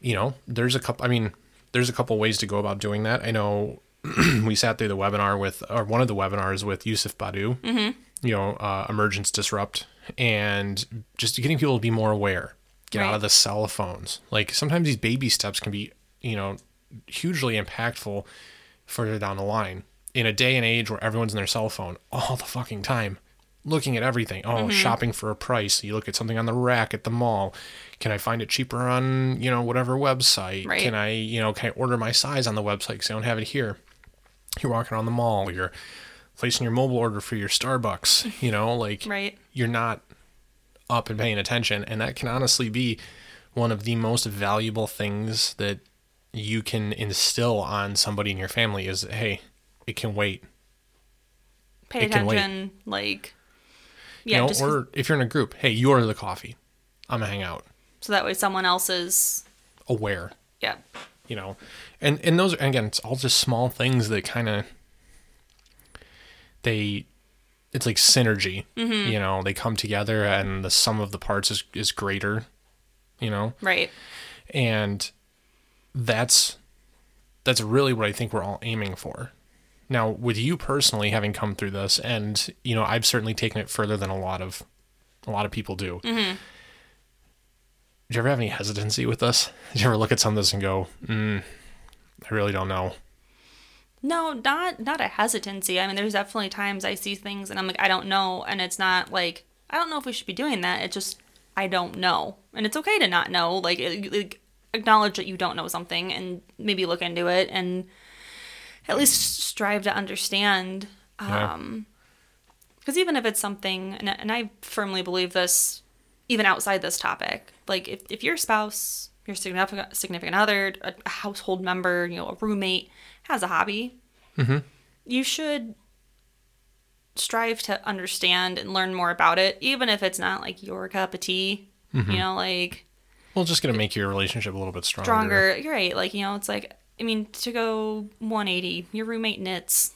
you know, there's a couple, I mean, there's a couple ways to go about doing that. I know we sat through the webinar with, or one of the webinars with Yusuf Badu, mm-hmm. you know, uh, Emergence Disrupt, and just getting people to be more aware, get right. out of the cell phones. Like sometimes these baby steps can be, you know, hugely impactful further down the line. In a day and age where everyone's in their cell phone all the fucking time, looking at everything. Oh, mm-hmm. shopping for a price. You look at something on the rack at the mall. Can I find it cheaper on, you know, whatever website? Right. Can I, you know, can I order my size on the website because I don't have it here? You're walking around the mall. You're placing your mobile order for your Starbucks. You know, like right. you're not up and paying attention. And that can honestly be one of the most valuable things that you can instill on somebody in your family is, hey, it can wait. Pay it attention, like yeah, you know, or if you're in a group, hey, you order the coffee. I'm gonna hang out. So that way, someone else is aware. Yeah. You know, and and those are, again, it's all just small things that kind of they it's like synergy. Mm-hmm. You know, they come together, and the sum of the parts is is greater. You know. Right. And that's that's really what I think we're all aiming for. Now, with you personally having come through this, and you know, I've certainly taken it further than a lot of a lot of people do. Mm-hmm. Did you ever have any hesitancy with this? Did you ever look at some of this and go, mm, "I really don't know"? No, not not a hesitancy. I mean, there's definitely times I see things and I'm like, I don't know, and it's not like I don't know if we should be doing that. It's just I don't know, and it's okay to not know. Like, like acknowledge that you don't know something and maybe look into it and at least strive to understand. Um, because even if it's something, and, and I firmly believe this, even outside this topic, like if, if your spouse, your significant significant other, a household member, you know, a roommate has a hobby, mm-hmm. you should strive to understand and learn more about it, even if it's not like your cup of tea. Mm-hmm. You know, like well, just gonna make your relationship a little bit stronger. Stronger, you're right. Like you know, it's like I mean, to go 180, your roommate knits.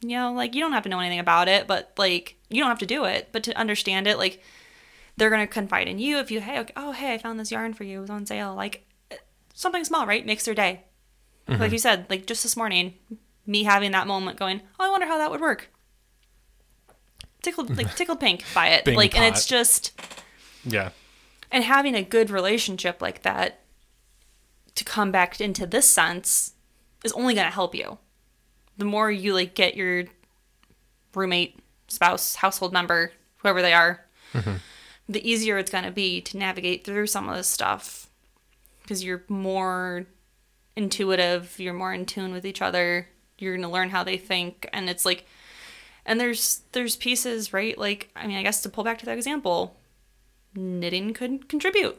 You know, like you don't have to know anything about it, but like you don't have to do it, but to understand it, like they're gonna confide in you if you hey okay, oh hey I found this yarn for you. It was on sale. Like something small right? Makes their day. Mm-hmm. like you said like just this morning me having that moment going oh I wonder how that would work. Tickled like tickled pink by it. Bing like pot. and it's just yeah. And having a good relationship like that to come back into this sense is only going to help you. The more you like get your roommate spouse household member whoever they are mm-hmm. the easier it's going to be to navigate through some of this stuff because you're more intuitive you're more in tune with each other you're going to learn how they think and it's like and there's there's pieces right? Like i mean i guess to pull back to that example knitting could contribute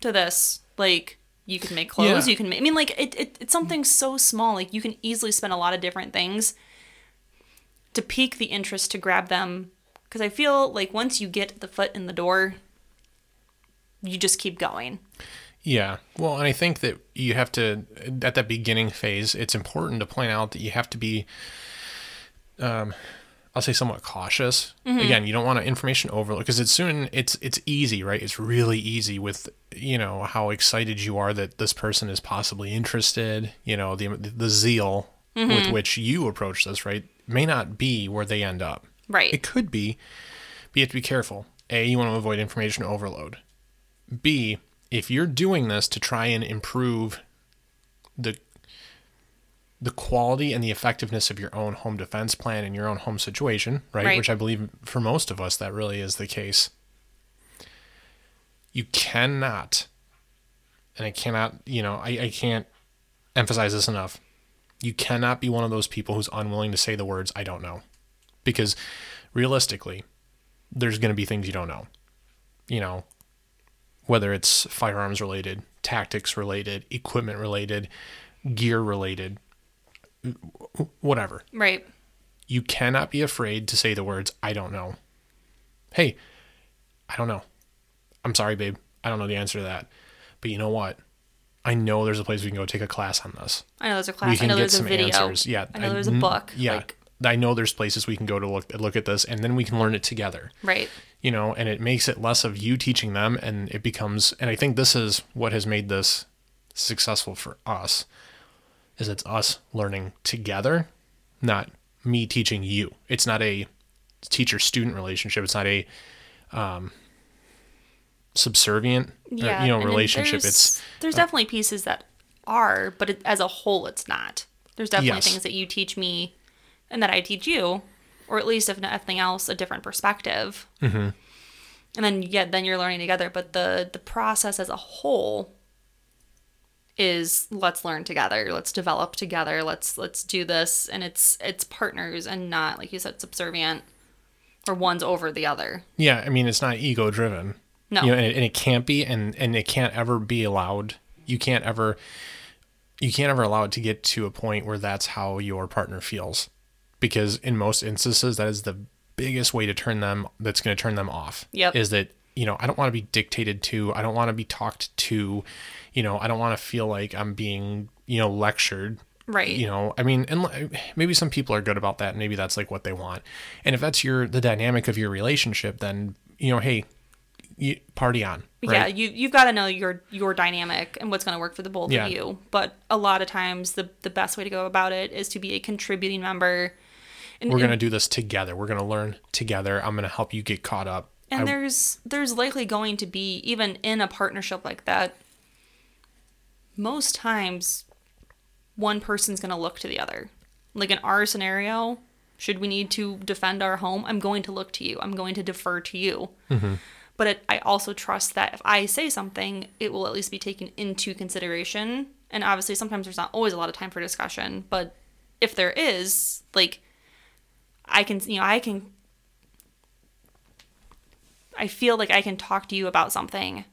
to this. Like you can make clothes yeah. you can make i mean like it, it, it's something so small like you can easily spend a lot of different things to pique the interest to grab them. Because i feel like once you get the foot in the door you just keep going. Yeah. Well and i think that you have to at that beginning phase it's important to point out that you have to be um I'll say somewhat cautious. Mm-hmm. Again, you don't want to information overload because it's soon it's it's easy, right? It's really easy with you know how excited you are that this person is possibly interested. You know the the zeal mm-hmm. with which you approach this, right, may not be where they end up. Right. It could be, but you have to be careful. A, you want to avoid information overload. B, if you're doing this to try and improve the the quality and the effectiveness of your own home defense plan in your own home situation, right? right? Which I believe for most of us that really is the case. You cannot, and I cannot, you know, I, I can't emphasize this enough. You cannot be one of those people who's unwilling to say the words, I don't know. Because realistically, there's going to be things you don't know. You know, whether it's firearms related, tactics related, equipment related, gear related, whatever. Right. You cannot be afraid to say the words, I don't know. Hey, I don't know. I'm sorry, babe. I don't know the answer to that. But you know what? I know there's a place we can go take a class on this. I know there's a class. We can I know get there's some a video. answers. Yeah. I know there's a book. Yeah. Like, I know there's places we can go to look look at this, and then we can learn it together. Right. You know, and it makes it less of you teaching them, and it becomes. And I think this is what has made this successful for us is it's us learning together, not me teaching you. It's not a teacher student relationship. It's not a um, subservient yeah, or, you know relationship. There's, it's there's uh, definitely pieces that are, but it, as a whole, it's not. There's definitely yes. things that you teach me and that I teach you, or at least if nothing else, a different perspective. Mm-hmm. And then yeah, then you're learning together. But the the process as a whole is let's learn together let's develop together let's let's do this. And it's it's partners and not like you said subservient or one's over the other. Yeah i mean it's not ego driven no. You know, and, it, and it can't be and and it can't ever be allowed. You can't ever you can't ever allow it to get to a point where that's how your partner feels. Because in most instances that is the biggest way to turn them that's going to turn them off yep. is that you know i don't want to be dictated to i don't want to be talked to you know, I don't want to feel like I'm being, you know, lectured. Right. You know, I mean, and maybe some people are good about that. Maybe that's like what they want. And if that's your, the dynamic of your relationship, then, you know, hey, you, party on. Right? Yeah, you you've got to know your your dynamic and what's going to work for the both yeah. of you. But a lot of times, the the best way to go about it is to be a contributing member. And, We're going to do this together. We're going to learn together. I'm going to help you get caught up. And I, there's there's likely going to be even in a partnership like that most times one person's going to look to the other. Like in our scenario, should we need to defend our home, I'm going to look to you. I'm going to defer to you. Mm-hmm. But it, I also trust that if I say something, it will at least be taken into consideration. And obviously, sometimes there's not always a lot of time for discussion, but if there is, like, I can, you know, I can, I feel like I can talk to you about something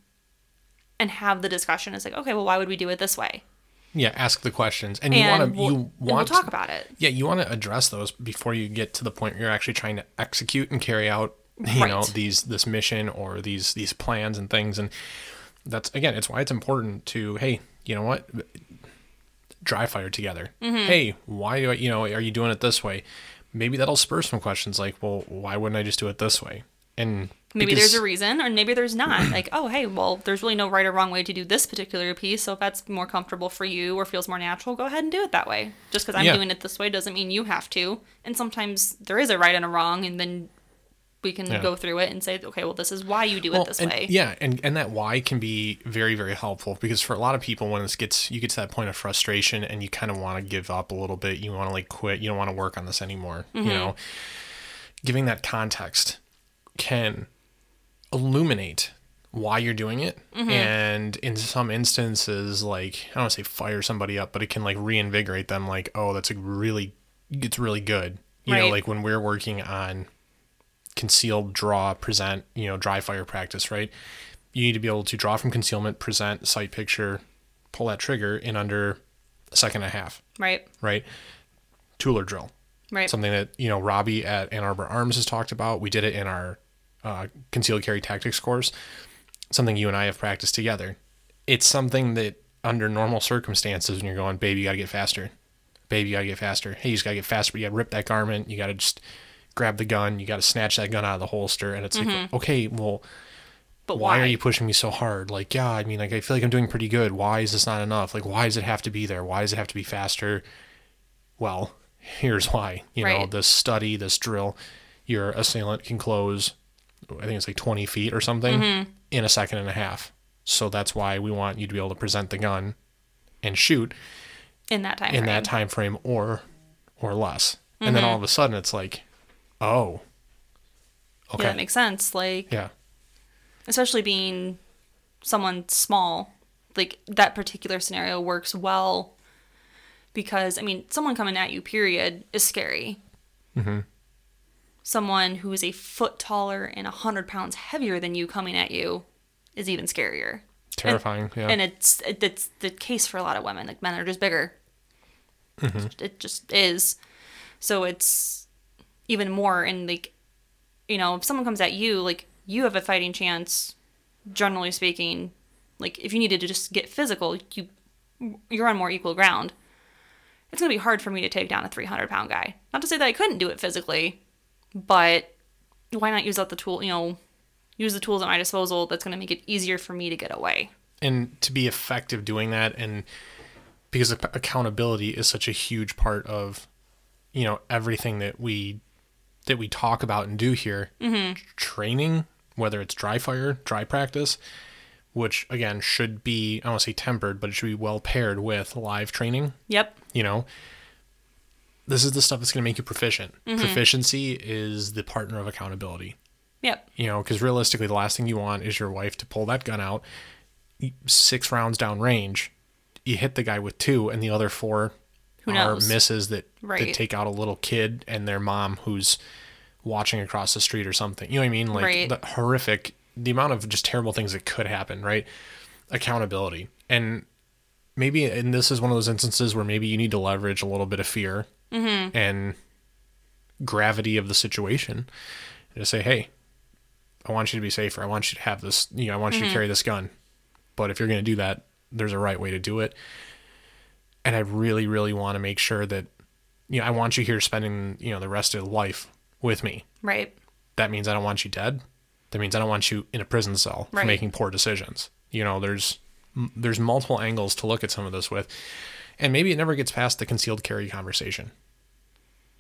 and have the discussion. It's like, okay, well, why would we do it this way? Yeah, ask the questions, and, and you want to we'll, you want we'll talk about it. Yeah, you want to address those before you get to the point where you're actually trying to execute and carry out, you right. know, these this mission or these these plans and things. And that's again, it's why it's important to hey, you know what, dry fire together. Mm-hmm. Hey, why do I, you know, are you doing it this way? Maybe that'll spur some questions like, well, why wouldn't I just do it this way? And maybe because, there's a reason, or maybe there's not. like, oh, hey, well, there's really no right or wrong way to do this particular piece. So if that's more comfortable for you or feels more natural, go ahead and do it that way. Just because I'm yeah. doing it this way doesn't mean you have to. And sometimes there is a right and a wrong, and then we can yeah. go through it and say, okay, well, this is why you do well, it this and, way. Yeah, and and that why can be very very helpful because for a lot of people, when this gets you get to that point of frustration and you kind of want to give up a little bit, you want to like quit, you don't want to work on this anymore. Mm-hmm. You know, giving that context can illuminate why you're doing it. Mm-hmm. and in some instances like i don't want to say fire somebody up but it can like reinvigorate them like oh that's a really it's really good. You right. know like when we're working on concealed draw present you know dry fire practice right? You need to be able to draw from concealment present sight picture pull that trigger in under a second and a half. Right. Right? Tueller drill. Right. Something that you know robbie at ann arbor arms has talked about. We did it in our uh, concealed carry tactics course, something you and I have practiced together. It's something that under normal circumstances, when you're going, baby, you gotta get faster. Baby, you gotta get faster. Hey, you just gotta get faster. But you gotta rip that garment. You gotta just grab the gun. You gotta snatch that gun out of the holster. And it's mm-hmm. like, okay, well, but why? why? are you pushing me so hard? Like, yeah, I mean, like, I feel like I'm doing pretty good. Why is this not enough? Like, why does it have to be there? Why does it have to be faster? Well, here's why. You right. know, this study, this drill, your assailant can close I think it's like 20 feet or something mm-hmm. in a second and a half. So that's why we want you to be able to present the gun and shoot in that time in frame. that time frame or or less. Mm-hmm. And then mm-hmm. all of a sudden it's like, oh, okay, yeah, that makes sense. Like, yeah, especially being someone small, like that particular scenario works well because I mean, someone coming at you, period, is scary. Mm-hmm someone who is a foot taller and a hundred pounds heavier than you coming at you is even scarier. Terrifying, and, yeah. And it's it's the case for a lot of women. Like men are just bigger. Mm-hmm. It just is. So it's even more and like you know, if someone comes at you, like you have a fighting chance, generally speaking. Like if you needed to just get physical, you you're on more equal ground. It's gonna be hard for me to take down a 300 pound guy. Not to say that I couldn't do it physically, but why not use out the tool, you know, use the tools at my disposal that's going to make it easier for me to get away. And to be effective doing that and because accountability is such a huge part of you know everything that we that we talk about and do here mm-hmm. training whether it's dry fire dry practice which again should be i don't want to say tempered but it should be well paired with live training yep you know this is the stuff that's going to make you proficient. Mm-hmm. Proficiency is the partner of accountability. Yep. You know, because realistically, the last thing you want is your wife to pull that gun out six rounds down range. You hit the guy with two, and the other four Who are knows? misses that, right. that take out a little kid and their mom who's watching across the street or something. You know what I mean? Like right. the horrific, the amount of just terrible things that could happen, right? Accountability. And maybe, and this is one of those instances where maybe you need to leverage a little bit of fear mm-hmm. and gravity of the situation and just say, hey, I want you to be safer. I want you to have this, you know, I want mm-hmm. you to mm-hmm. carry this gun. But if you're going to do that, there's a right way to do it. And I really, really want to make sure that, you know, I want you here spending, you know, the rest of life with me. Right. That means I don't want you dead. That means I don't want you in a prison cell right. for making poor decisions. You know, there's there's multiple angles to look at some of this with. And maybe it never gets past the concealed carry conversation.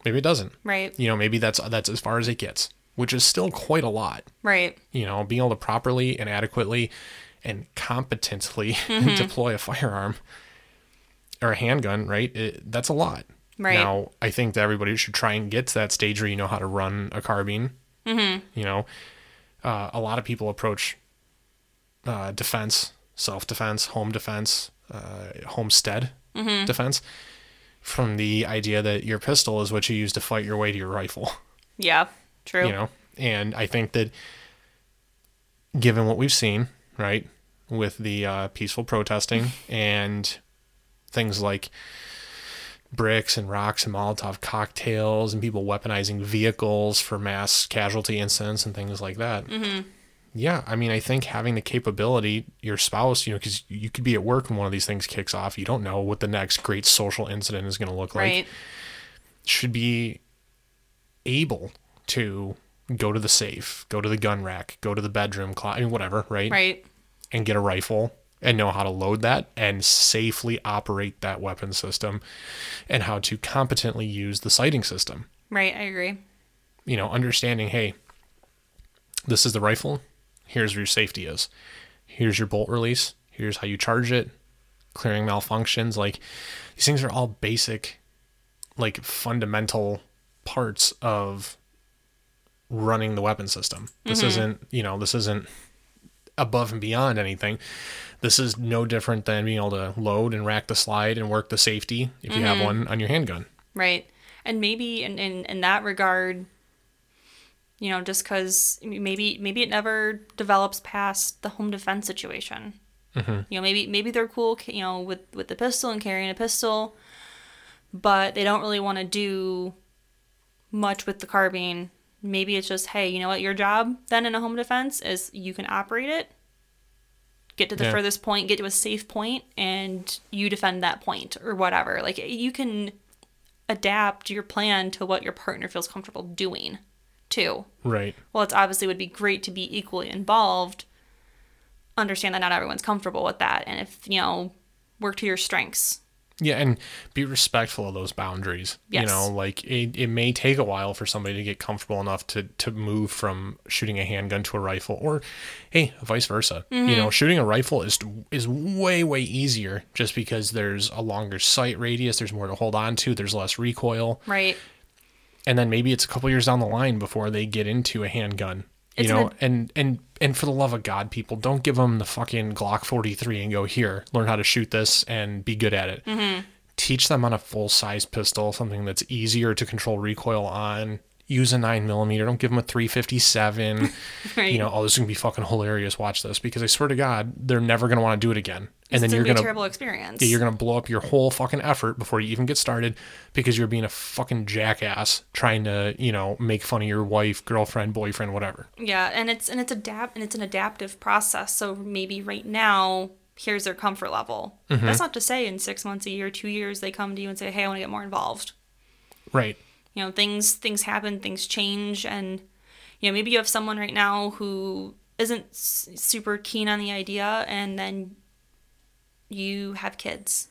Maybe it doesn't. Right. You know, maybe that's that's as far as it gets, which is still quite a lot. Right. You know, being able to properly and adequately and competently mm-hmm. deploy a firearm or a handgun, right? It, that's a lot. Right. Now, I think that everybody should try and get to that stage where you know how to run a carbine. Mm-hmm. You know, uh, a lot of people approach uh, defense, self defense, home defense, uh, homestead mm-hmm. defense from the idea that your pistol is what you use to fight your way to your rifle. Yeah, true. You know, and I think that given what we've seen, right, with the uh, peaceful protesting and things like bricks and rocks and Molotov cocktails and people weaponizing vehicles for mass casualty incidents and things like that. Mm-hmm. Yeah, I mean, I think having the capability, your spouse, you know, because you could be at work and one of these things kicks off, you don't know what the next great social incident is going to look right. like. Should be able to go to the safe, go to the gun rack, go to the bedroom, I mean, whatever, right? Right. And get a rifle and know how to load that and safely operate that weapon system and how to competently use the sighting system. Right, I agree. You know, understanding, hey, this is the rifle. Here's where your safety is. Here's your bolt release. Here's how you charge it. Clearing malfunctions. Like these things are all basic, like fundamental parts of running the weapon system. This mm-hmm. isn't, you know, this isn't above and beyond anything. This is no different than being able to load and rack the slide and work the safety if you mm-hmm. have one on your handgun. Right. And maybe in, in, in that regard, you know, just because maybe maybe it never develops past the home defense situation. Mm-hmm. You know, maybe maybe they're cool, you know, with with the pistol and carrying a pistol, but they don't really want to do much with the carbine. Maybe it's just, hey, you know what, your job then in a home defense is you can operate it, get to the yeah. furthest point, get to a safe point, and you defend that point or whatever. Like you can adapt your plan to what your partner feels comfortable doing, too. Right. Well, it's obviously would be great to be equally involved. Understand that not everyone's comfortable with that, and if you know, work to your strengths. Yeah, and be respectful of those boundaries. Yes. You know, like it, it may take a while for somebody to get comfortable enough to to move from shooting a handgun to a rifle or hey, vice versa. Mm-hmm. You know, shooting a rifle is is way way easier just because there's a longer sight radius, there's more to hold on to, there's less recoil. Right. And then maybe it's a couple years down the line before they get into a handgun you know, and and and for the love of God, people don't give them the fucking Glock 43 and go here, learn how to shoot this and be good at it. Mm-hmm. Teach them on a full size pistol, something that's easier to control recoil on use a nine millimeter. Don't give them a 357. right. You know, oh, this is gonna be fucking hilarious. Watch this because I swear to God, they're never gonna want to do it again. And it's then you're gonna be a terrible experience. Yeah, you're gonna blow up your whole fucking effort before you even get started because you're being a fucking jackass trying to, you know, make fun of your wife, girlfriend, boyfriend, whatever. Yeah, and it's and it's adapt and it's an adaptive process. So maybe right now here's their comfort level. Mm-hmm. That's not to say in six months, a year, two years, they come to you and say, "Hey, I want to get more involved." Right you know things things happen things change and you know maybe you have someone right now who isn't s- super keen on the idea and then you have kids.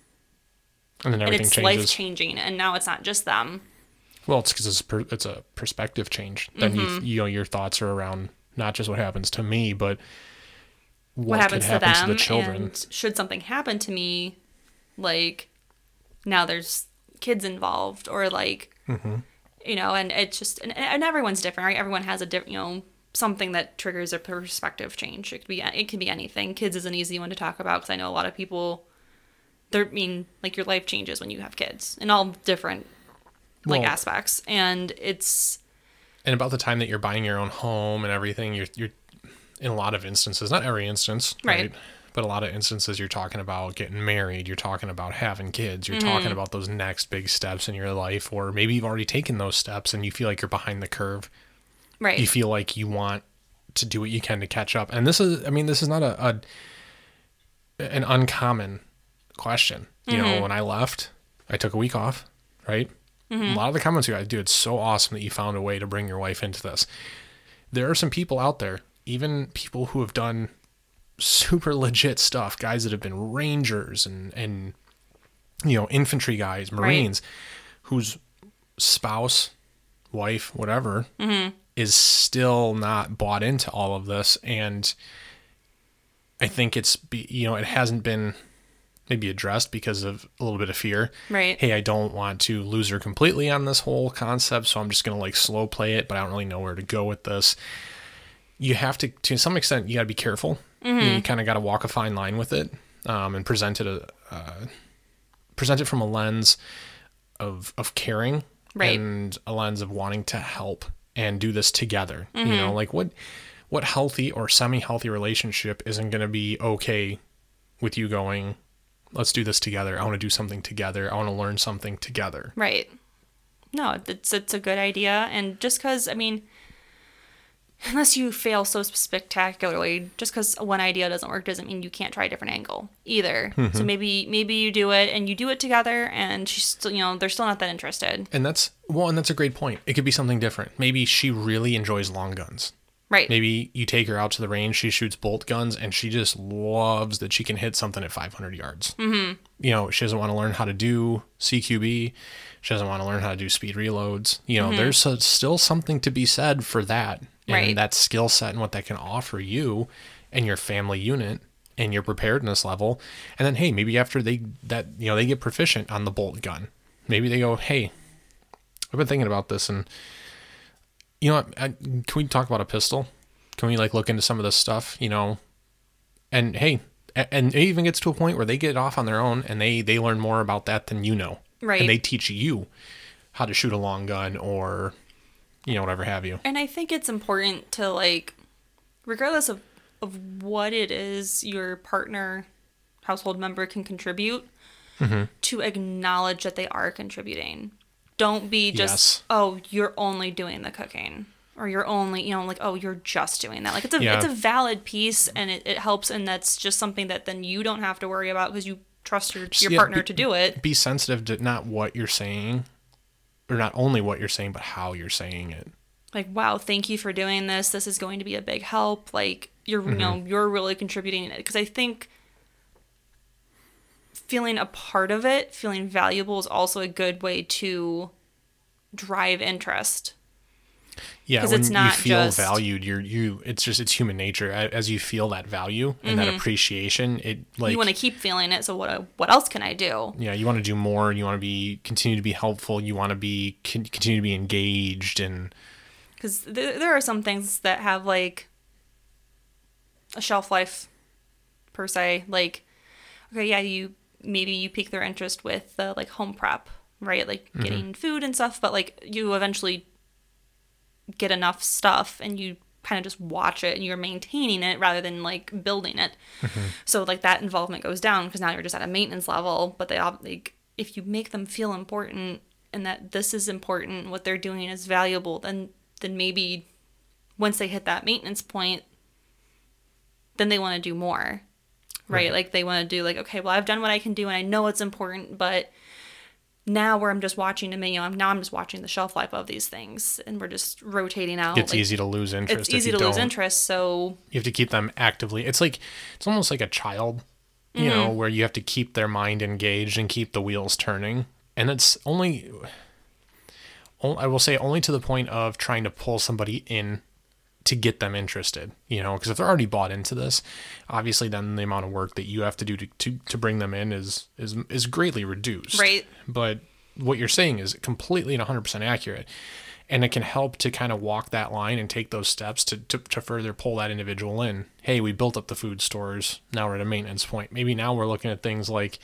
And then everything and it's life changing and now it's not just them. Well it's because it's, per, it's a perspective change. Then mm-hmm. you, you know your thoughts are around not just what happens to me but what, what happens to them to the children. and should something happen to me like now there's kids involved or like mm-hmm you know, and it's just and, and everyone's different, right? Everyone has a different, you know, something that triggers a perspective change. It could be it could be anything. Kids is an easy one to talk about because I know a lot of people. They mean like your life changes when you have kids in all different like well, aspects, and it's. And about the time that you're buying your own home and everything, you're you're in a lot of instances, not every instance, right? right? But a lot of instances you're talking about getting married, you're talking about having kids, you're mm-hmm. talking about those next big steps in your life, or maybe you've already taken those steps and you feel like you're behind the curve. Right. You feel like you want to do what you can to catch up. And this is, I mean, this is not a, a an uncommon question. You mm-hmm. know, when I left, I took a week off, right? Mm-hmm. A lot of the comments you guys do, it's so awesome that you found a way to bring your wife into this. There are some people out there, even people who have done super legit stuff, guys that have been rangers and and you know infantry guys, marines, right. whose spouse, wife, whatever, mm-hmm. is still not bought into all of this, and I think it's be, you know it hasn't been maybe addressed because of a little bit of fear. Right. Hey, I don't want to lose her completely on this whole concept, so I'm just gonna like slow play it, but I don't really know where to go with this. You have to, to some extent, you got to be careful Mm-hmm. You, kind of got to walk a fine line with it um, and present it a, uh, present it from a lens of of caring right. and a lens of wanting to help and do this together. Mm-hmm. You know, like what what healthy or semi-healthy relationship isn't going to be okay with you going let's do this together i want to do something together i want to learn something together right no it's it's a good idea and just because i mean unless you fail so spectacularly just because one idea doesn't work doesn't mean you can't try a different angle either. Mm-hmm. so maybe maybe you do it and you do it together and she's still you know they're still not that interested. And that's well and that's a great point. It could be something different. Maybe she really enjoys long guns. Right. Maybe you take her out to the range she shoots bolt guns and she just loves that she can hit something at 500 yards. Mm-hmm. you know she doesn't want to learn how to do cqb she doesn't want to learn how to do speed reloads. You know mm-hmm. there's a, still something to be said for that and right. that skill set and what that can offer you and your family unit and your preparedness level. And then, hey, maybe after they that you know they get proficient on the bolt gun, maybe they go, hey, I've been thinking about this, and you know, I, can we talk about a pistol? Can we like look into some of this stuff? You know, and hey, and it even gets to a point where they get off on their own and they they learn more about that than you know, right? And they teach you how to shoot a long gun or you know, whatever have you. And I think it's important to like, regardless of of what it is your partner, household member can contribute, mm-hmm. to acknowledge that they are contributing. Don't be just yes. oh you're only doing the cooking or you're only you know like oh you're just doing that like it's a yeah. it's a valid piece and it, it helps and that's just something that then you don't have to worry about because you trust your, your yeah, partner be, to do it be sensitive to not what you're saying or not only what you're saying, but how you're saying it. Like, wow, thank you for doing this. This is going to be a big help. Like, you're, mm-hmm. you know, mm-hmm. you're really contributing it. Because I think feeling a part of it, feeling valuable is also a good way to drive interest. Yeah, when it's not you feel just... valued, you're you. It's just it's human nature. As you feel that value and mm-hmm. that appreciation, it like you want to keep feeling it. So what what else can I do? Yeah, you want to do more. You want to be continue to be helpful. You want to be continue to be engaged and because th- there are some things that have like a shelf life per se. Like okay, yeah, you maybe you pique their interest with uh, like home prep, right? Like mm-hmm. getting food and stuff, but like you eventually get enough stuff and you kind of just watch it and you're maintaining it rather than like building it. Mm-hmm. So like that involvement goes down because now you're just at a maintenance level. But they like if you make them feel important and that this is important, what they're doing is valuable, then then maybe once they hit that maintenance point, then they want to do more. Right? right? Like they want to do like, okay, well I've done what I can do and I know it's important, but now where I'm just watching a menu, I'm now I'm just watching the shelf life of these things, and we're just rotating out. It's like, easy to lose interest. It's easy to don't. lose interest, so you have to keep them actively. It's like it's almost like a child, you mm-hmm. know, where you have to keep their mind engaged and keep the wheels turning, and it's only. I will say only to the point of trying to pull somebody in to get them interested, you know, because if they're already bought into this, obviously then the amount of work that you have to do to, to, to bring them in is, is, is greatly reduced. Right. But what you're saying is completely and 100% accurate. And it can help to kind of walk that line and take those steps to, to, to further pull that individual in. Hey, we built up the food stores. Now we're at a maintenance point. Maybe now we're looking at things like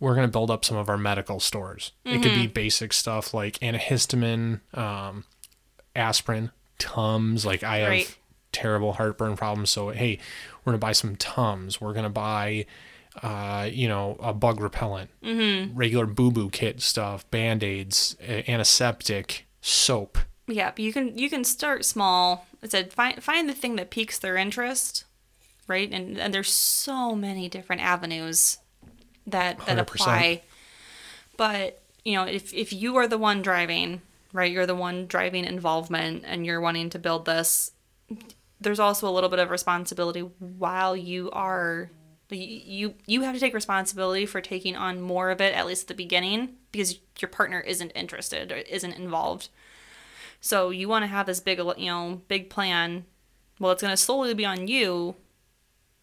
we're going to build up some of our medical stores. Mm-hmm. It could be mm-hmm. basic stuff like antihistamine, um, aspirin, Tums. Like I have right. terrible heartburn problems. So hey, we're gonna buy some Tums. We're gonna buy, uh, you know, a bug repellent, mm-hmm. regular boo boo kit stuff, band aids, antiseptic, soap. Yeah, but you can you can start small. I said find find the thing that piques their interest, right? And and there's so many different avenues that that 100%. apply. But you know, if if you are the one driving right? You're the one driving involvement and you're wanting to build this. There's also a little bit of responsibility while you are you you have to take responsibility for taking on more of it at least at the beginning because your partner isn't interested or isn't involved. So you want to have this big you know big plan. Well, it's going to solely be on you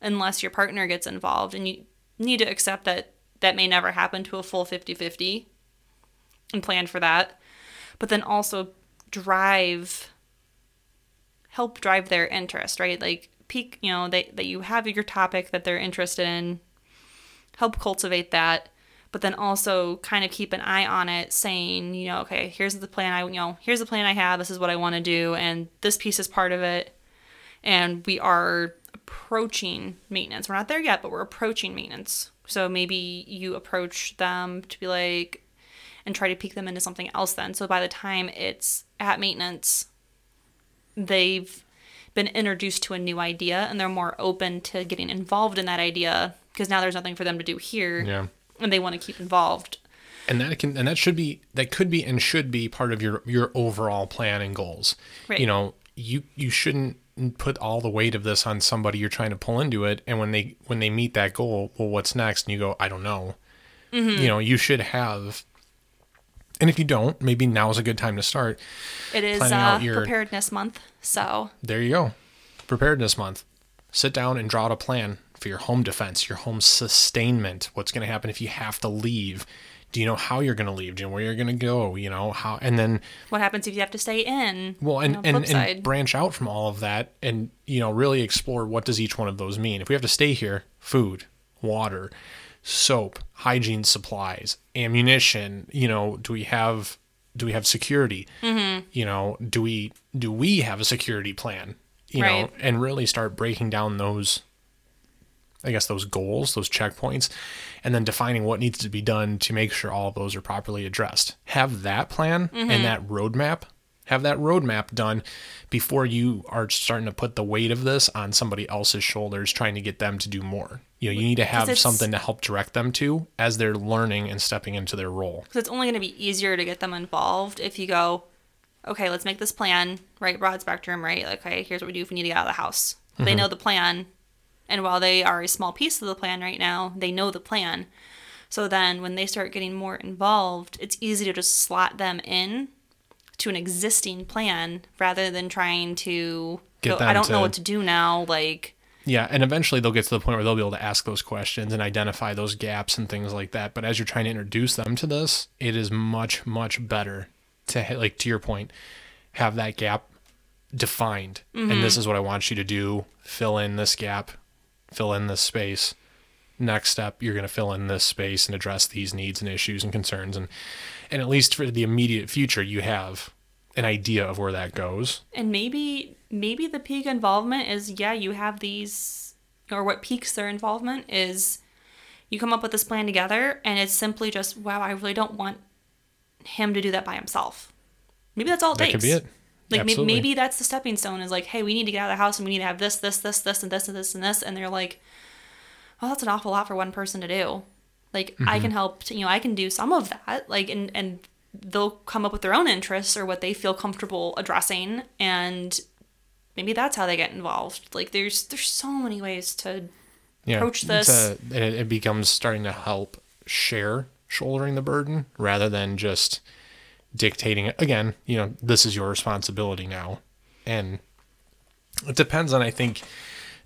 unless your partner gets involved and you need to accept that that may never happen to a full 50-50 and plan for that but then also drive help drive their interest, right? Like peak, you know, they, that you have your topic that they're interested in, help cultivate that, but then also kind of keep an eye on it saying, you know, okay, here's the plan I, you know, here's the plan I have, this is what I want to do, and this piece is part of it. and we are approaching maintenance. We're not there yet, but we're approaching maintenance. So maybe you approach them to be like, and try to pique them into something else then. So by the time it's at maintenance, they've been introduced to a new idea and they're more open to getting involved in that idea because now there's nothing for them to do here. Yeah. And they want to keep involved. And that can and that should be that could be and should be part of your your overall plan and goals. Right. You know, you you shouldn't put all the weight of this on somebody you're trying to pull into it and when they when they meet that goal, well what's next? And you go, I don't know. Mm-hmm. You know, you should have and if you don't, maybe now is a good time to start. It is uh, your, preparedness month. So there you go. Preparedness month. Sit down and draw out a plan for your home defense, your home sustainment. What's going to happen if you have to leave? Do you know how you're going to leave? Do you know where you're going to go? You know how, and then what happens if you have to stay in? Well, and you know, and, and branch out from all of that, and you know really explore what does each one of those mean. If we have to stay here, food, water, soap, hygiene supplies, ammunition. You know, do we have do we have security? Mm-hmm. You know, do we do we have a security plan? You right. know, and really start breaking down those. I guess those goals, those checkpoints, and then defining what needs to be done to make sure all of those are properly addressed. Have that plan mm-hmm. and that roadmap have that roadmap done before you are starting to put the weight of this on somebody else's shoulders trying to get them to do more you know you need to have something to help direct them to as they're learning and stepping into their role because it's only going to be easier to get them involved if you go okay let's make this plan right broad spectrum right okay here's what we do if we need to get out of the house mm-hmm. they know the plan and while they are a small piece of the plan right now they know the plan so then when they start getting more involved it's easy to just slot them in to an existing plan rather than trying to get go, I don't to, know what to do now. Like, yeah, and eventually they'll get to the point where they'll be able to ask those questions and identify those gaps and things like that. But as you're trying to introduce them to this, it is much much better to like to your point, have that gap defined. Mm-hmm. And this is what I want you to do. Fill in this gap, fill in this space. Next step, you're going to fill in this space and address these needs and issues and concerns and and at least for the immediate future you have an idea of where that goes and maybe maybe the peak involvement is yeah you have these or what piques their involvement is you come up with this plan together and it's simply just wow i really don't want him to do that by himself maybe that's all it that takes could be it like maybe, maybe that's the stepping stone is like hey we need to get out of the house and we need to have this this this this and this and this and this and they're like well that's an awful lot for one person to do like mm-hmm. I can help, to, you know, I can do some of that. Like and and they'll come up with their own interests or what they feel comfortable addressing and maybe that's how they get involved. Like there's there's so many ways to yeah, approach this. A, it becomes starting to help share shouldering the burden rather than just dictating it. Again, you know, this is your responsibility now. And it depends on I think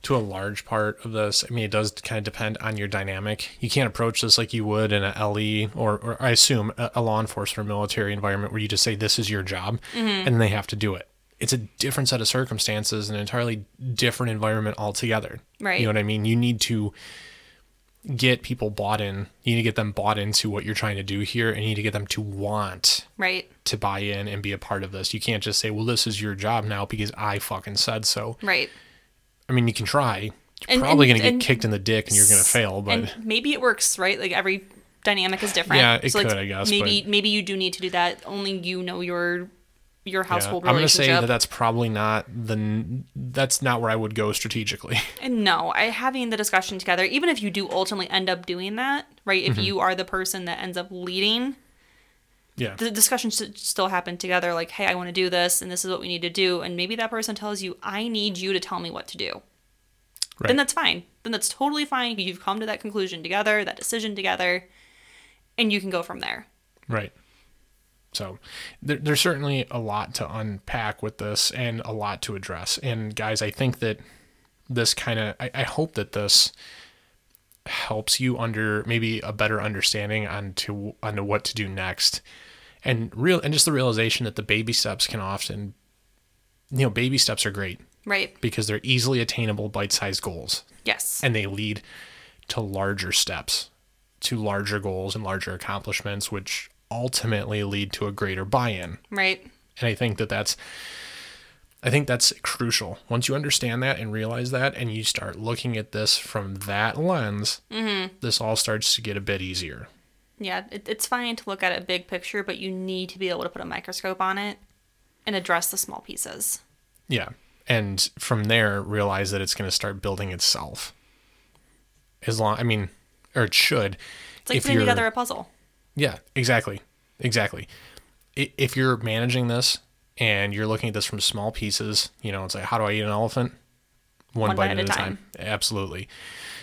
to a large part of this. I mean, it does kind of depend on your dynamic. You can't approach this like you would in a LE or, or I assume a, a law enforcement or military environment where you just say this is your job mm-hmm. and they have to do it. It's a different set of circumstances, an entirely different environment altogether. Right. You know what I mean? You need to get people bought in. You need to get them bought into what you're trying to do here, and you need to get them to want right to buy in and be a part of this. You can't just say, "Well, this is your job now because I fucking said so." Right. I mean, you can try. You're and, probably going to get kicked in the dick and you're going to fail, but maybe it works, right? Like every dynamic is different. Yeah, it so could, like, I guess. Maybe but... maybe you do need to do that. Only you know your your household yeah, I'm going to say that that's probably not the that's not where I would go strategically. And no, I having the discussion together, even if you do ultimately end up doing that, right? If mm-hmm. you are the person that ends up leading, yeah, the discussion should still happen together. Like, hey, I want to do this, and this is what we need to do, and maybe that person tells you, I need you to tell me what to do. Right. Then that's fine. Then that's totally fine. You've come to that conclusion together, that decision together, and you can go from there. Right. So there, there's certainly a lot to unpack with this and a lot to address. And guys, I think that this kind of, I, I hope that this helps you under maybe a better understanding on to on what to do next. And real and just the realization that the baby steps can often you know baby steps are great right. because they're easily attainable bite-sized goals. Yes. And they lead to larger steps to larger goals and larger accomplishments which ultimately lead to a greater buy-in right and i think that that's I think that's crucial. Once you understand that and realize that, and you start looking at this from that lens, mm-hmm. this all starts to get a bit easier. Yeah, it, it's fine to look at a big picture, but you need to be able to put a microscope on it and address the small pieces. Yeah. And from there, realize that it's going to start building itself. As long, I mean, or it should. It's like putting together a puzzle. Yeah, exactly. Exactly. If you're managing this and you're looking at this from small pieces, you know, it's like, how do I eat an elephant? One, One bite, bite, at a time. time. Absolutely.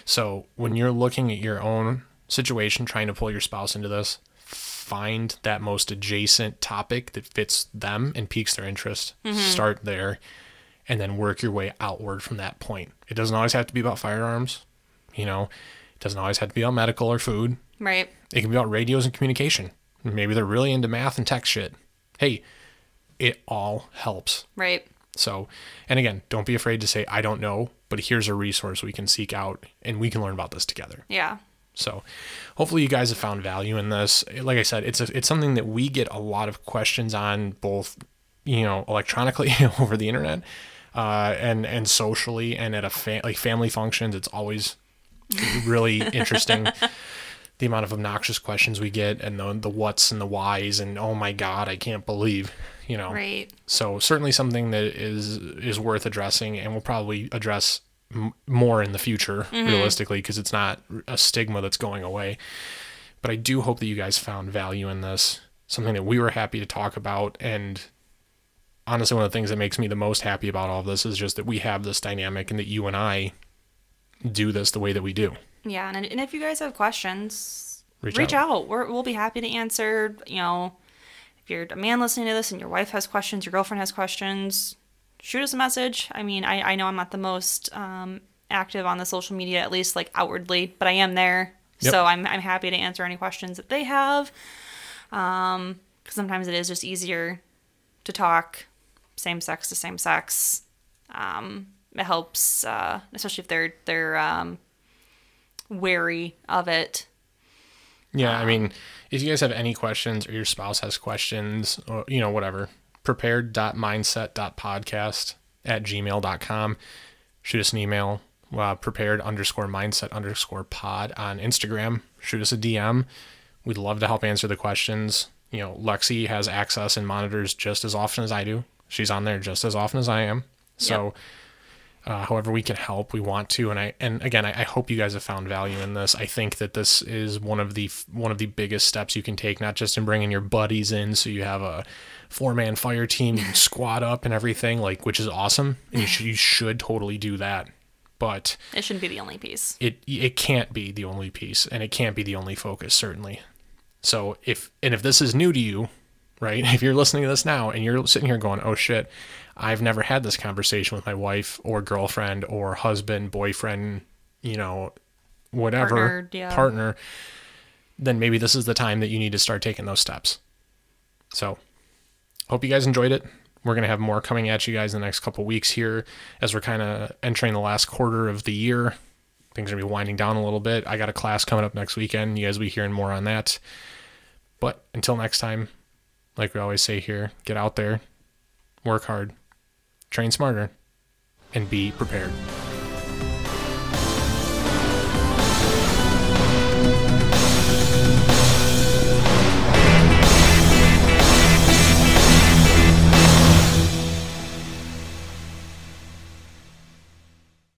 So when you're looking at your own situation, trying to pull your spouse into this, find that most adjacent topic that fits them and piques their interest. Mm-hmm. Start there and then work your way outward from that point. It doesn't always have to be about firearms, you know, it doesn't always have to be about medical or food. Right. It can be about radios and communication. Maybe they're really into math and tech shit. Hey, it all helps. Right. So, and again, don't be afraid to say, I don't know, but here's a resource we can seek out and we can learn about this together. Yeah. So, hopefully you guys have found value in this. Like I said, it's a, it's something that we get a lot of questions on both, you know, electronically over the internet, uh, and and socially and at a fa- like family functions. It's always really interesting the amount of obnoxious questions we get and the the what's and the whys and oh my god, I can't believe, you know. Right. So certainly something that is is worth addressing and we'll probably address m- more in the future mm-hmm. realistically because it's not a stigma that's going away. But I do hope that you guys found value in this, something that we were happy to talk about and honestly one of the things that makes me the most happy about all of this is just that we have this dynamic and that you and I do this the way that we do. Yeah, and, and if you guys have questions, reach, reach out. out. We're, we'll be happy to answer. You know, if you're a man listening to this and your wife has questions, your girlfriend has questions, shoot us a message. I mean, I, I know I'm not the most um, active on the social media, at least like outwardly, but I am there. Yep. So I'm, I'm happy to answer any questions that they have. Um, cause sometimes it is just easier to talk same sex to same sex. Um, it helps, uh, especially if they're, they're, um, wary of it. Yeah, um, I mean, if you guys have any questions or your spouse has questions or, you know, whatever, prepared.mindset.podcast at gmail.com. Shoot us an email, uh, prepared underscore mindset underscore pod on Instagram. Shoot us a DM. We'd love to help answer the questions. You know, Lexy has access and monitors just as often as I do. She's on there just as often as I am. So, yep uh, however we can help we want to. And i and again I, I, hope you guys have found value in this. I think that this is one of the one of the biggest steps you can take not just in bringing your buddies in so you have a four man fire team you can squad up and everything like which is awesome. And you should, you should totally do that. But it shouldn't be the only piece. it it can't be the only piece and it can't be the only focus certainly. So if and if this is new to you right if you're listening to this now and you're sitting here going oh shit I've never had this conversation with my wife or girlfriend or husband, boyfriend, you know, whatever partner, yeah. partner, then maybe this is the time that you need to start taking those steps. So, hope you guys enjoyed it. We're going to have more coming at you guys in the next couple weeks here as we're kind of entering the last quarter of the year. Things are going to be winding down a little bit. I got a class coming up next weekend. You guys will be hearing more on that. But until next time, like we always say here, get out there, work hard, train smarter, and be prepared.